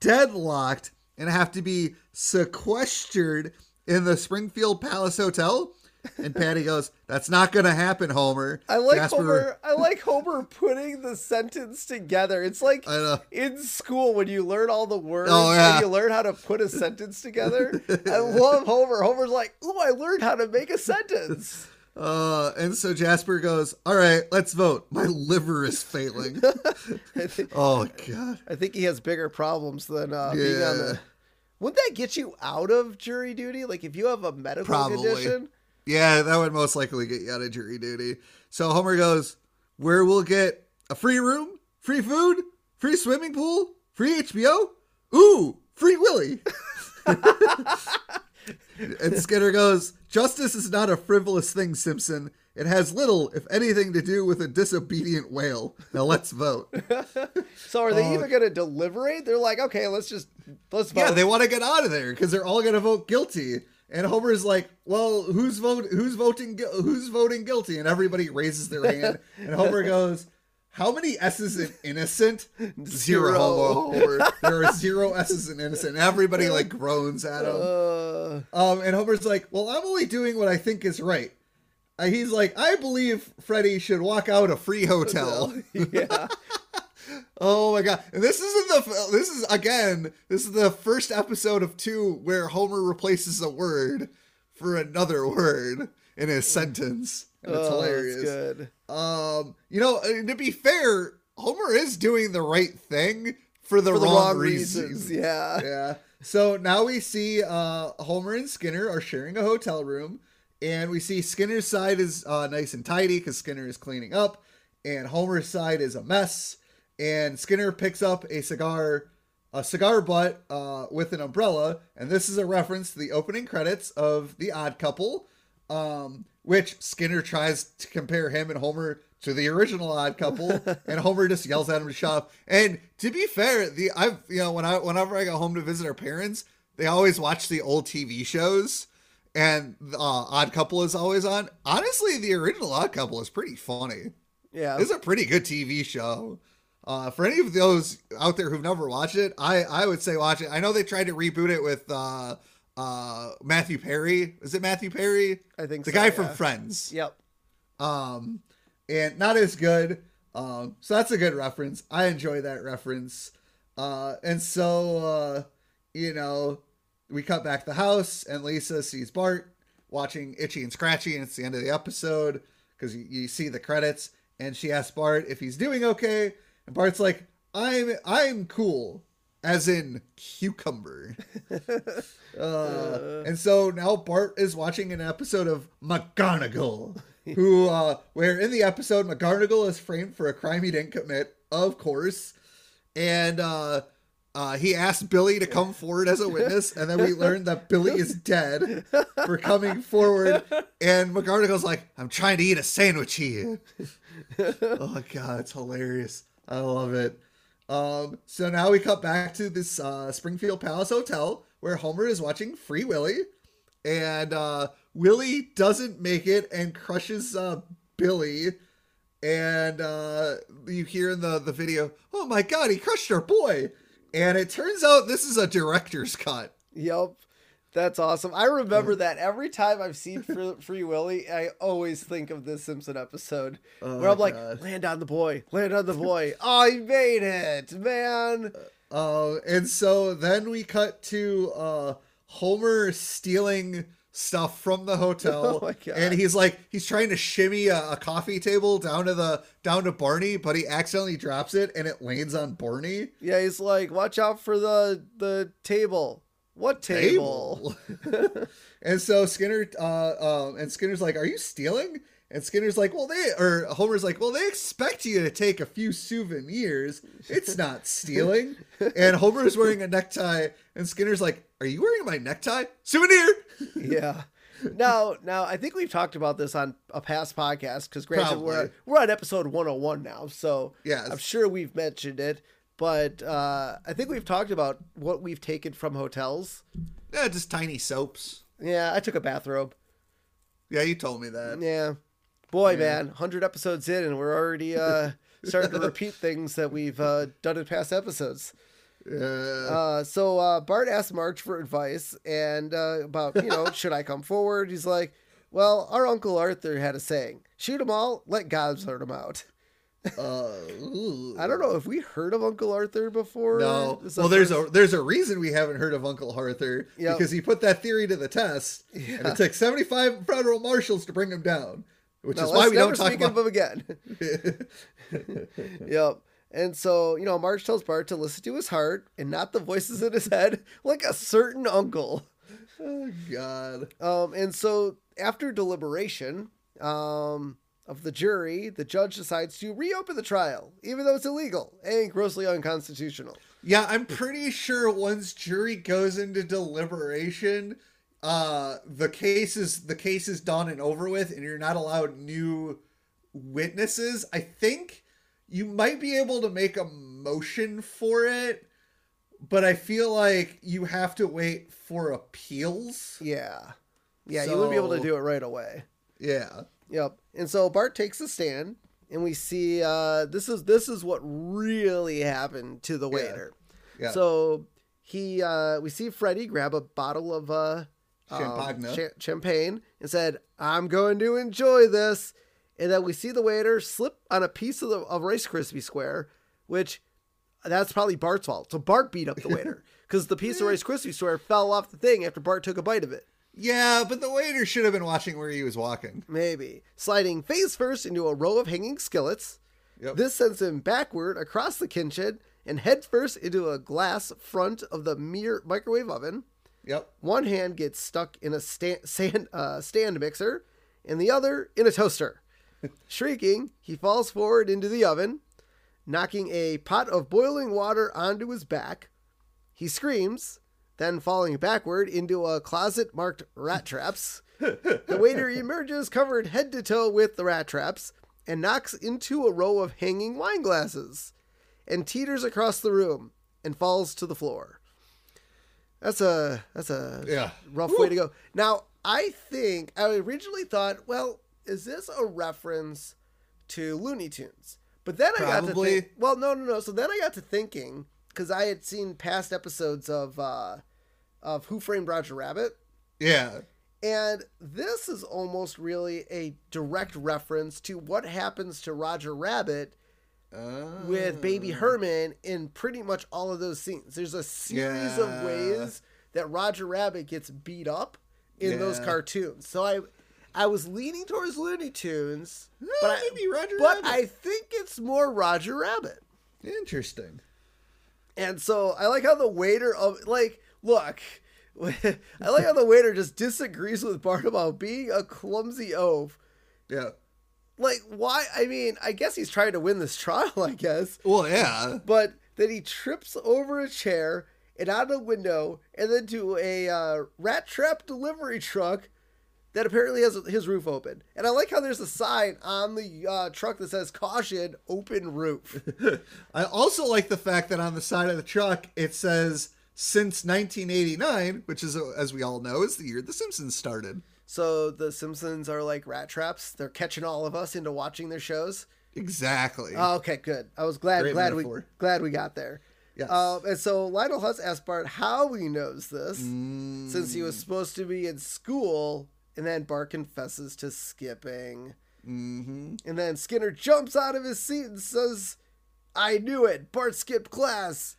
Speaker 2: deadlocked and have to be sequestered in the Springfield Palace Hotel. And Patty goes, "That's not going to happen, Homer."
Speaker 1: I like
Speaker 2: Jasper-
Speaker 1: Homer. I like Homer putting the sentence together. It's like in school when you learn all the words
Speaker 2: Oh, yeah.
Speaker 1: and you learn how to put a sentence together. I love Homer. Homer's like, "Ooh, I learned how to make a sentence."
Speaker 2: Uh, and so Jasper goes, "All right, let's vote. My liver is failing."
Speaker 1: Think,
Speaker 2: oh God.
Speaker 1: I think he has bigger problems than uh, being on the. Wouldn't that get you out of jury duty? Like if you have a medical
Speaker 2: Probably.
Speaker 1: condition?
Speaker 2: Yeah, that would most likely get you out of jury duty. So Homer goes, Where we'll get a free room, free food, free swimming pool, free HBO, ooh, free Willy. and Skinner goes, Justice is not a frivolous thing, Simpson. It has little, if anything, to do with a disobedient whale. Now let's vote.
Speaker 1: So are they
Speaker 2: Oh.
Speaker 1: even uh, going to deliberate? They're like, okay, let's just let's vote.
Speaker 2: Yeah, they want to get out of there because they're all going to vote guilty. And Homer's like, "Well, who's vote? Who's voting? Who's voting guilty?" And everybody raises their hand. And Homer goes, "How many S's in innocent? Zero.
Speaker 1: Zero.
Speaker 2: There are zero S's in innocent." Everybody like groans at him.
Speaker 1: Uh,
Speaker 2: Um, and Homer's like, "Well, I'm only doing what I think is right." Uh, he's like, "I believe Freddy should walk out a free hotel."
Speaker 1: yeah.
Speaker 2: Oh my god! And this isn't the. This is again. This is the first episode of two where Homer replaces a word for another word in his sentence, and it's
Speaker 1: oh,
Speaker 2: hilarious.
Speaker 1: That's good.
Speaker 2: Um, you know, uh, to be fair, Homer is doing the right thing for the,
Speaker 1: For the
Speaker 2: wrong,
Speaker 1: wrong
Speaker 2: reasons.
Speaker 1: reasons. Yeah.
Speaker 2: yeah. So now we see uh, Homer and Skinner are sharing a hotel room, and we see Skinner's side is uh, nice and tidy because Skinner is cleaning up, and Homer's side is a mess. And Skinner picks up a cigar, a cigar butt uh, with an umbrella, and this is a reference to the opening credits of The Odd Couple, um, which Skinner tries to compare him and Homer to the original Odd Couple, and Homer just yells at him to shop. And to be fair, the I've you know when I whenever I go home to visit our parents, they always watch the old TV shows, and uh, Odd Couple is always on. Honestly, the original Odd Couple is pretty funny.
Speaker 1: Yeah.
Speaker 2: It's a pretty good TV show. Uh, for any of those out there who've never watched it, I, I would say watch it. I know they tried to reboot it with uh, uh, Matthew Perry. Is it Matthew Perry?
Speaker 1: I think
Speaker 2: the
Speaker 1: so,
Speaker 2: guy from. Friends.
Speaker 1: Yep.
Speaker 2: Um, and not as good. Um, so that's a good reference. I enjoy that reference. Uh, and so uh, you know, we cut back the house, and Lisa sees Bart watching Itchy and Scratchy, and it's the end of the episode because you, you see the credits, and she asks Bart if he's doing okay, and Bart's like, "I'm I'm cool." As in cucumber. Uh, and so now Bart is watching an episode of McGonagall, who, uh, where in the episode McGonagall is framed for a crime he didn't commit, of course, and uh, uh, he asked Billy to come forward as a witness, and then we learned that Billy is dead for coming forward, and McGonagall's like, "I'm trying to eat a sandwich here." oh god, it's hilarious. I love it. Um, so now we cut back to this uh, Springfield Palace Hotel where Homer is watching Free Willy, and uh, Willie doesn't make it and crushes uh, Billy. And uh, you hear in the, the video, oh my god, he crushed our boy. And it turns out this is a director's cut.
Speaker 1: Yep. That's awesome. I remember that every time I've seen Free, Free Willy, I always think of this Simpson episode where
Speaker 2: Oh,
Speaker 1: I'm like,
Speaker 2: God.
Speaker 1: land on the boy, land on the boy. oh, he made it, man.
Speaker 2: Uh, and so then we cut to uh, Homer stealing stuff from the hotel,
Speaker 1: Oh my God.
Speaker 2: and he's like he's trying to shimmy a, a coffee table down to the down to Barney, but he accidentally drops it and it lands on Barney.
Speaker 1: Yeah, he's like, watch out for the the table. What table?
Speaker 2: and so Skinner uh, um, and Skinner's like, "Are you stealing?" And Skinner's like, "Well, they or Homer's like, well, they expect you to take a few souvenirs. It's not stealing." and Homer's wearing a necktie, and Skinner's like, "Are you wearing my necktie? Souvenir."
Speaker 1: yeah. Now, now I think we've talked about this on a past podcast because granted we're we're on episode 101 now, so
Speaker 2: Yes.
Speaker 1: I'm sure we've mentioned it. But uh, I think we've talked about what we've taken from hotels.
Speaker 2: Yeah, just tiny soaps.
Speaker 1: Yeah, I took a bathrobe.
Speaker 2: Yeah, you told me that.
Speaker 1: Yeah, boy, man, hundred episodes in, and we're already uh, starting to repeat things that we've uh, done in past episodes.
Speaker 2: Yeah.
Speaker 1: Uh, so uh, Bart asks Marge for advice and uh, about, you know, should I come forward? He's like, well, our Uncle Arthur had a saying shoot 'em all, let God sort 'em out.
Speaker 2: Uh,
Speaker 1: I don't know if we heard of Uncle Arthur before.
Speaker 2: No. Well, there's a there's a reason we haven't heard of Uncle Arthur
Speaker 1: Yep.
Speaker 2: because he put that theory to the test, and it took 75 federal marshals to bring him down, which
Speaker 1: Now,
Speaker 2: is why we
Speaker 1: never
Speaker 2: don't talk
Speaker 1: speak
Speaker 2: about.
Speaker 1: of him again. yep. And so, you know, Marge tells Bart to listen to his heart and not the voices in his head, like a certain uncle.
Speaker 2: oh God.
Speaker 1: Um, and so after deliberation um, of the jury, the judge decides to reopen the trial, even though it's illegal and grossly unconstitutional.
Speaker 2: Yeah, I'm pretty sure once jury goes into deliberation, uh, the case is the case is done and over with, and you're not allowed new witnesses. I think you might be able to make a motion for it, but I feel like you have to wait for appeals.
Speaker 1: Yeah. Yeah, you wouldn't be able to do it right away.
Speaker 2: Yeah.
Speaker 1: Yep. And so Bart takes a stand, and we see uh, this is this is what really happened to the waiter.
Speaker 2: Yeah.
Speaker 1: So he uh, we see Freddie grab a bottle of uh, um,
Speaker 2: Champagne.
Speaker 1: champagne and said, "I'm going to enjoy this." And then we see the waiter slip on a piece of the of Rice Krispie square, which that's probably Bart's fault. So Bart beat up the waiter because the piece of Rice Krispie square fell off the thing after Bart took a bite of it.
Speaker 2: Yeah, but the waiter should have been watching where he was walking.
Speaker 1: Maybe. Sliding face first into a row of hanging skillets.
Speaker 2: Yep.
Speaker 1: This sends him backward across the kitchen and head first into a glass front of the mere microwave oven.
Speaker 2: Yep.
Speaker 1: One hand gets stuck in a stand, sand, uh, stand mixer and the other in a toaster. Shrieking, he falls forward into the oven, knocking a pot of boiling water onto his back. He screams, then falling backward into a closet marked rat traps. The waiter emerges covered head to toe with the rat traps and knocks into a row of hanging wine glasses and teeters across the room and falls to the floor. That's a that's a
Speaker 2: Yeah.
Speaker 1: rough
Speaker 2: Woo.
Speaker 1: way to go. Now, I think I originally thought, well, is this a reference to Looney Tunes? But then I got to think, well, no, no, no. So then I got to thinking because I had seen past episodes of uh, of Who Framed Roger Rabbit,
Speaker 2: Yeah.
Speaker 1: and this is almost really a direct reference to what happens to Roger Rabbit
Speaker 2: Uh,
Speaker 1: with Baby Herman in pretty much all of those scenes. There's a series
Speaker 2: Yeah.
Speaker 1: of ways that Roger Rabbit gets beat up in those cartoons. So I I was leaning towards Looney Tunes, but I, but. I think it's more Roger Rabbit.
Speaker 2: Interesting.
Speaker 1: And so I like how the waiter of like look, I like how the waiter just disagrees with Bart about being a clumsy oaf.
Speaker 2: Yeah.
Speaker 1: Like why? I mean, I guess he's trying to win this trial. I guess.
Speaker 2: Well, yeah.
Speaker 1: but then he trips over a chair and out of a window and then to a uh, rat trap delivery truck that apparently has his roof open. And I like how there's a sign on the uh, truck that says "Caution, open roof."
Speaker 2: I also like the fact that on the side of the truck it says since 1989, which is, uh, as we all know, is the year The Simpsons started.
Speaker 1: so the Simpsons are like rat traps. They're catching all of us into watching their shows.
Speaker 2: Exactly.
Speaker 1: Oh, okay, good. I was glad
Speaker 2: Great
Speaker 1: glad we
Speaker 2: metaphor.
Speaker 1: glad we got there.
Speaker 2: Yes.
Speaker 1: Um, and so Lionel Hutz asked Bart how he knows this,
Speaker 2: Mm.
Speaker 1: since he was supposed to be in school, and then Bart confesses to skipping.
Speaker 2: hmm
Speaker 1: And then Skinner jumps out of his seat and says, "I knew it. Bart skipped class."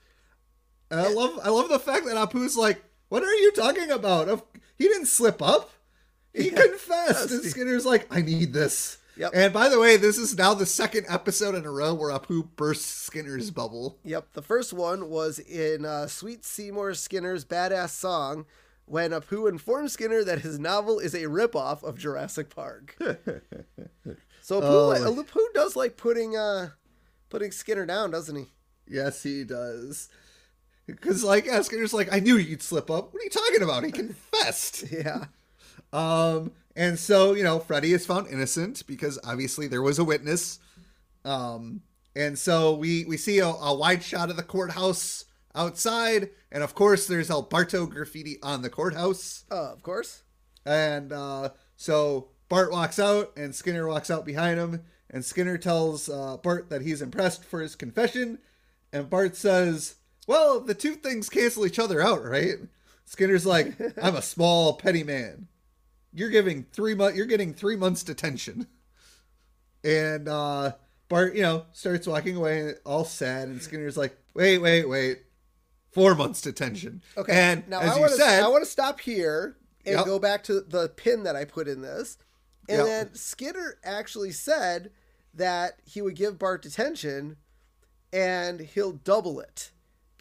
Speaker 2: And I love, I love the fact that Apu's like, "What are you talking about? He didn't slip up. He confessed." And Skinner's like, "I need this."
Speaker 1: Yep.
Speaker 2: And by the way, this is now the second episode in a row where Apu bursts Skinner's bubble.
Speaker 1: Yep, the first one was in uh, Sweet Seymour Skinner's badass song when Apu informed Skinner that his novel is a ripoff of Jurassic Park. so Apu,
Speaker 2: Oh.
Speaker 1: li- Apu does like putting uh putting Skinner down, doesn't he?
Speaker 2: Yes, he does. Because like, yeah, Skinner's like, "I knew you'd slip up. What are you talking about? He confessed."
Speaker 1: Yeah.
Speaker 2: Um, and so, you know, Freddy is found innocent because obviously there was a witness. Um, and so we we see a, a wide shot of the courthouse outside, and of course there's El Barto graffiti on the courthouse.
Speaker 1: Uh, of course.
Speaker 2: And uh, so Bart walks out, and Skinner walks out behind him, And Skinner tells uh, Bart that he's impressed for his confession. And Bart says, Well, the two things cancel each other out, right? Skinner's like, I'm a small, petty man. You're giving three months. You're getting three months detention. And uh, Bart, you know, starts walking away, all sad. And Skinner's like, Wait, wait, wait. Four months detention.
Speaker 1: Okay.
Speaker 2: And
Speaker 1: now
Speaker 2: as
Speaker 1: I
Speaker 2: you
Speaker 1: want to
Speaker 2: said,
Speaker 1: I want to stop here and
Speaker 2: Yep.
Speaker 1: go back to the pin that I put in this. And
Speaker 2: Yep.
Speaker 1: then Skinner actually said that he would give Bart detention and he'll double it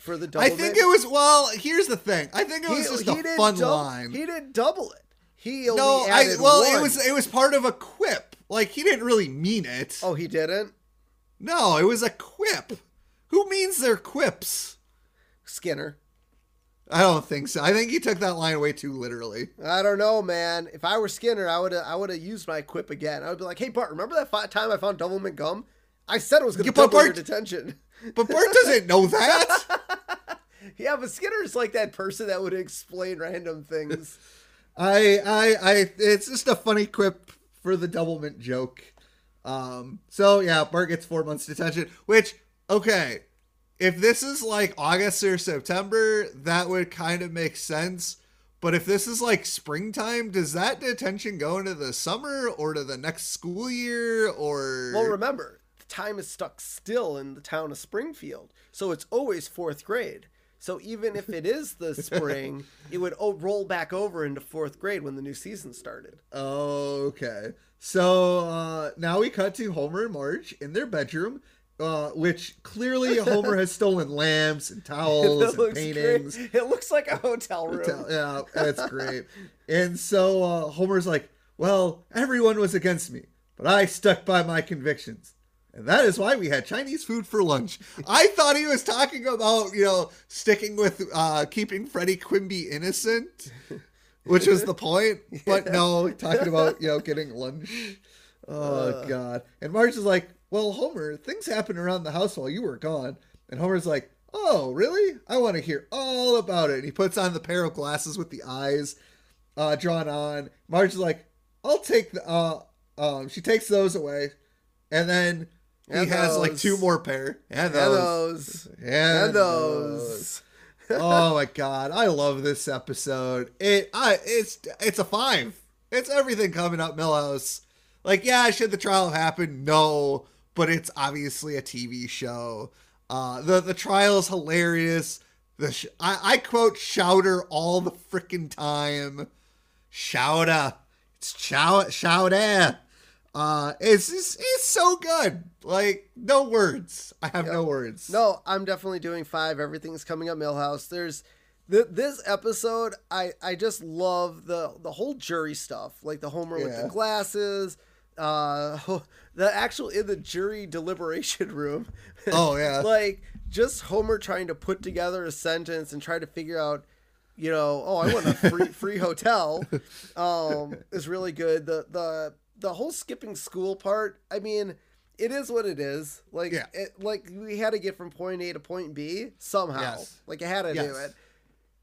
Speaker 1: for the double.
Speaker 2: I think it was. Well, here's the thing. I think it was
Speaker 1: he,
Speaker 2: just
Speaker 1: he
Speaker 2: a fun
Speaker 1: dou-
Speaker 2: line.
Speaker 1: He didn't double it. He only
Speaker 2: no, I well,
Speaker 1: one.
Speaker 2: it was it was part of a quip. Like he didn't really mean it.
Speaker 1: Oh, he didn't.
Speaker 2: No, it was a quip. Who means they're quips?
Speaker 1: Skinner.
Speaker 2: I don't think so. I think he took that line way too literally.
Speaker 1: I don't know, man. If I were Skinner, I would have I would have used my quip again. I would be like, "Hey, Bart, remember that time I found Doublemint gum? I said it was going to double your
Speaker 2: Bart-
Speaker 1: detention."
Speaker 2: But Bart doesn't know that.
Speaker 1: Yeah, but Skinner's like that person that would explain random things.
Speaker 2: I, I, I. It's just a funny quip for the doublemint joke. Um. So yeah, Bart gets four months detention. Which okay, if this is like August or September, that would kind of make sense. But if this is like springtime, does that detention go into the summer or to the next school year or?
Speaker 1: well, remember, time is stuck still in the town of Springfield, so it's always fourth grade. So even if it is the spring, it would o- roll back over into fourth grade when the new season started.
Speaker 2: Okay. So uh, now we cut to Homer and Marge in their bedroom, uh, which clearly Homer has stolen lamps and towels and paintings.
Speaker 1: great. It looks like a hotel room.
Speaker 2: Tell- Yeah, that's great. and so uh, Homer's like, well, everyone was against me, but I stuck by my convictions. And that is why we had Chinese food for lunch. I thought he was talking about, you know, sticking with uh, keeping Freddie Quimby innocent, which was the point. But no, talking about, you know, getting lunch. Oh, God. And Marge is like, well, Homer, things happened around the house while you were gone. And Homer's like, oh, really? I want to hear all about it. And he puts on the pair of glasses with the eyes uh, drawn on. Marge is like, I'll take the, uh, um, she takes those away. And then he
Speaker 1: And
Speaker 2: has like two more pair. And those.
Speaker 1: And
Speaker 2: those.
Speaker 1: those.
Speaker 2: And,
Speaker 1: And
Speaker 2: those.
Speaker 1: those.
Speaker 2: oh my god, I love this episode. It I it's it's a five. It's everything coming up Milhouse. Like, yeah, should the trial have happened? No, but it's obviously a TV show. Uh, the the trial is hilarious. The sh- I, I quote Shouter all the freaking time. Shouter, it's chow Shouter. Uh, it's just, it's so good. Like no words. I have no words.
Speaker 1: No, I'm definitely doing five. Everything's coming up Milhouse. There's th- this episode. I I just love the the whole jury stuff, like the Homer with the glasses. Uh, the actual in the jury deliberation room.
Speaker 2: Oh yeah.
Speaker 1: like just Homer trying to put together a sentence and try to figure out, you know, oh, I want a free free hotel. Um, is really good. The the the whole skipping school part. I mean, it is what it is. Like
Speaker 2: Yeah.
Speaker 1: it, like we had to get from point A to point B somehow.
Speaker 2: Yes.
Speaker 1: Like I had to do it,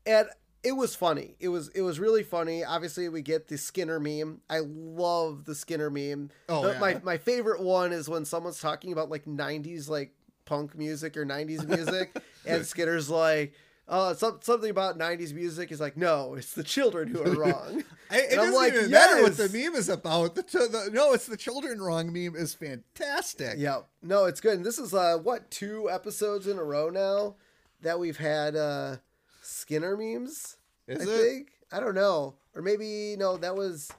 Speaker 1: and it was funny. It was it was really funny. Obviously, we get the Skinner meme. I love the Skinner meme.
Speaker 2: Oh,
Speaker 1: The-
Speaker 2: yeah.
Speaker 1: my my favorite one is when someone's talking about like '90s like punk music or '90s music, and Skinner's like. Uh, some, something about '90s music is like, no, it's the children who are wrong.
Speaker 2: I- It
Speaker 1: I'm
Speaker 2: doesn't
Speaker 1: like,
Speaker 2: even matter what the meme is about. The, the no, it's the children wrong meme is fantastic.
Speaker 1: Yeah, no, it's good. And this is uh, what two episodes in a row now that we've had uh, Skinner memes.
Speaker 2: Is
Speaker 1: I
Speaker 2: it?
Speaker 1: think I don't know, or maybe no, that was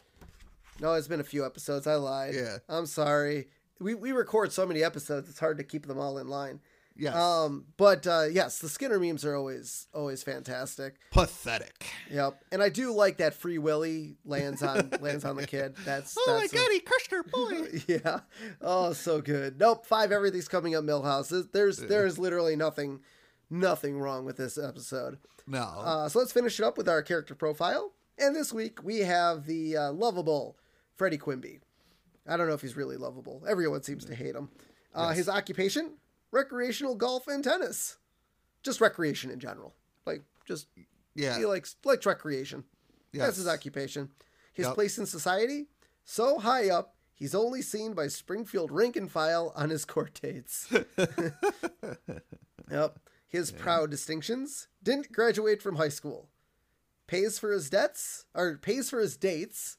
Speaker 1: no. It's been a few episodes. I lied.
Speaker 2: Yeah.
Speaker 1: I'm sorry. We we record so many episodes. It's hard to keep them all in line.
Speaker 2: Yes.
Speaker 1: Um, but uh, yes, the Skinner memes are always always fantastic.
Speaker 2: Pathetic.
Speaker 1: Yep, and I do like that Free Willy lands on lands on the kid. That's
Speaker 2: Oh my
Speaker 1: a-
Speaker 2: god, he crushed her boy.
Speaker 1: yeah. Oh, so good. Nope. Five. Everything's coming up. Milhouse. There's- There's literally nothing, nothing wrong with this episode.
Speaker 2: no.
Speaker 1: Uh, so let's finish it up with our character profile. And this week we have the uh, lovable Freddie Quimby. I don't know if he's really lovable. Everyone seems to hate him. Uh, His occupation: recreational golf and tennis. Just recreation in general. Like just
Speaker 2: yeah.
Speaker 1: he likes likes recreation. That's his occupation. His
Speaker 2: Yep.
Speaker 1: place in society, so high up, He's only seen by Springfield rank and file on his court dates. yep. His proud distinctions didn't graduate from high school, pays for his debts, or pays for his dates,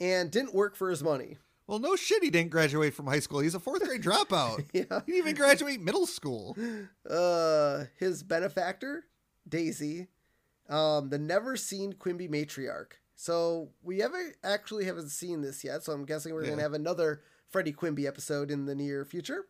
Speaker 1: and didn't work for his money.
Speaker 2: Well, no shit, he didn't graduate from high school. He's a fourth grade dropout.
Speaker 1: Yeah.
Speaker 2: He didn't even graduate middle school.
Speaker 1: Uh, his benefactor, Daisy, um, the never seen Quimby matriarch. So we ever actually haven't seen this yet. So I'm guessing we're
Speaker 2: Yeah.
Speaker 1: gonna have another Freddie Quimby episode in the near future.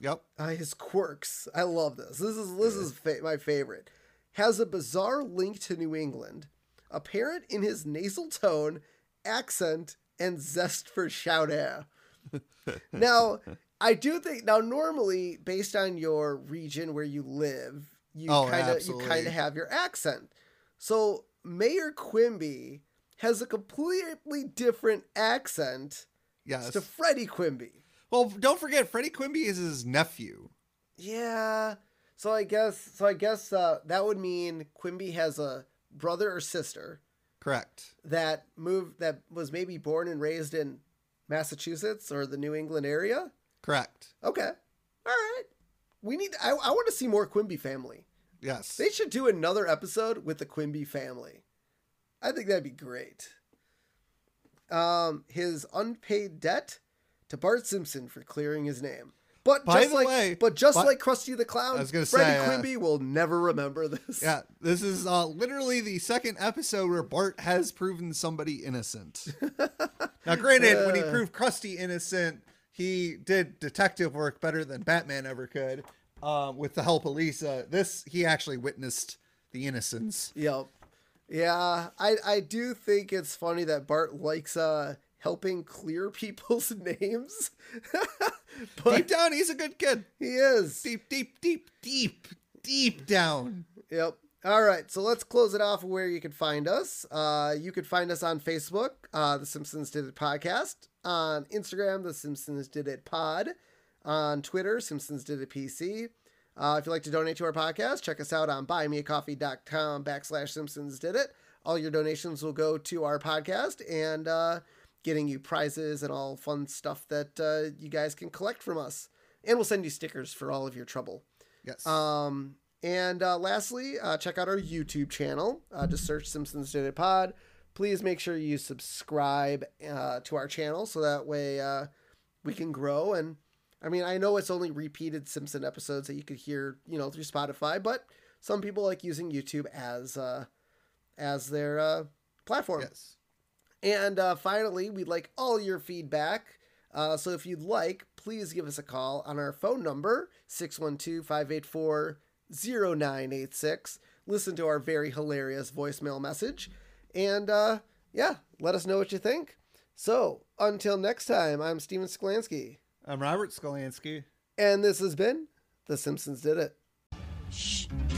Speaker 2: Yep.
Speaker 1: Uh, his quirks. I love this. This is this is fa- my favorite. Has a bizarre link to New England, apparent in his nasal tone, accent, and zest for shout air. now, I do think now normally based on your region where you live, you
Speaker 2: Oh,
Speaker 1: kind of you kind of have your accent. So Mayor Quimby has a completely different accent
Speaker 2: Yes.
Speaker 1: to Freddie Quimby.
Speaker 2: well, don't forget, Freddie Quimby is his nephew.
Speaker 1: Yeah. So I guess so I guess uh, that would mean Quimby has a brother or sister
Speaker 2: Correct.
Speaker 1: that moved that was maybe born and raised in Massachusetts or the New England area.
Speaker 2: Correct.
Speaker 1: Okay. All right. We need I, I want to see more Quimby family.
Speaker 2: Yes.
Speaker 1: They should do another episode with the Quimby family. I think that'd be great. Um his unpaid debt to Bart Simpson for clearing his name. But
Speaker 2: By
Speaker 1: just
Speaker 2: the
Speaker 1: like
Speaker 2: way,
Speaker 1: but just
Speaker 2: but-
Speaker 1: like Krusty the Clown,
Speaker 2: I was gonna
Speaker 1: Freddie
Speaker 2: say, uh,
Speaker 1: Quimby will never remember this.
Speaker 2: Yeah, this is uh, literally the second episode where Bart has proven somebody innocent. now, granted, when he
Speaker 1: Uh.
Speaker 2: proved Krusty innocent, he did detective work better than Batman ever could. Uh, with the help of Lisa, this he actually witnessed the innocence.
Speaker 1: Yep. Yeah, I I do think it's funny that Bart likes uh helping clear people's names. but
Speaker 2: Deep down, he's a good kid.
Speaker 1: he is.
Speaker 2: Deep, deep, deep, deep, deep down.
Speaker 1: Yep. All right, so let's close it off where you can find us. Uh, you can find us on Facebook, uh, The Simpsons Did It Podcast, on Instagram, The Simpsons Did It Pod, on Twitter, Simpsons Did It PC. Uh, if you'd like to donate to our podcast, check us out on buymeacoffee.com backslash Simpsons Did It. All your donations will go to our podcast and uh, getting you prizes and all fun stuff that uh, you guys can collect from us. And we'll send you stickers for all of your trouble.
Speaker 2: Yes.
Speaker 1: Um, and uh, lastly, uh, check out our YouTube channel. Uh, just search Simpsons Did It Pod. Please make sure you subscribe uh, to our channel so that way uh, we can grow. And I mean, I know it's only repeated Simpson episodes that you could hear, you know, through Spotify, but some people like using YouTube as uh, as their uh, platform.
Speaker 2: yes.
Speaker 1: And uh, finally, we'd like all your feedback. Uh, so if you'd like, please give us a call on our phone number, 612 584 0986. Listen to our very hilarious voicemail message. And uh, yeah, let us know what you think. So until next time, I'm Steven Sklansky.
Speaker 2: I'm Robert Skolansky.
Speaker 1: And this has been The Simpsons Did It.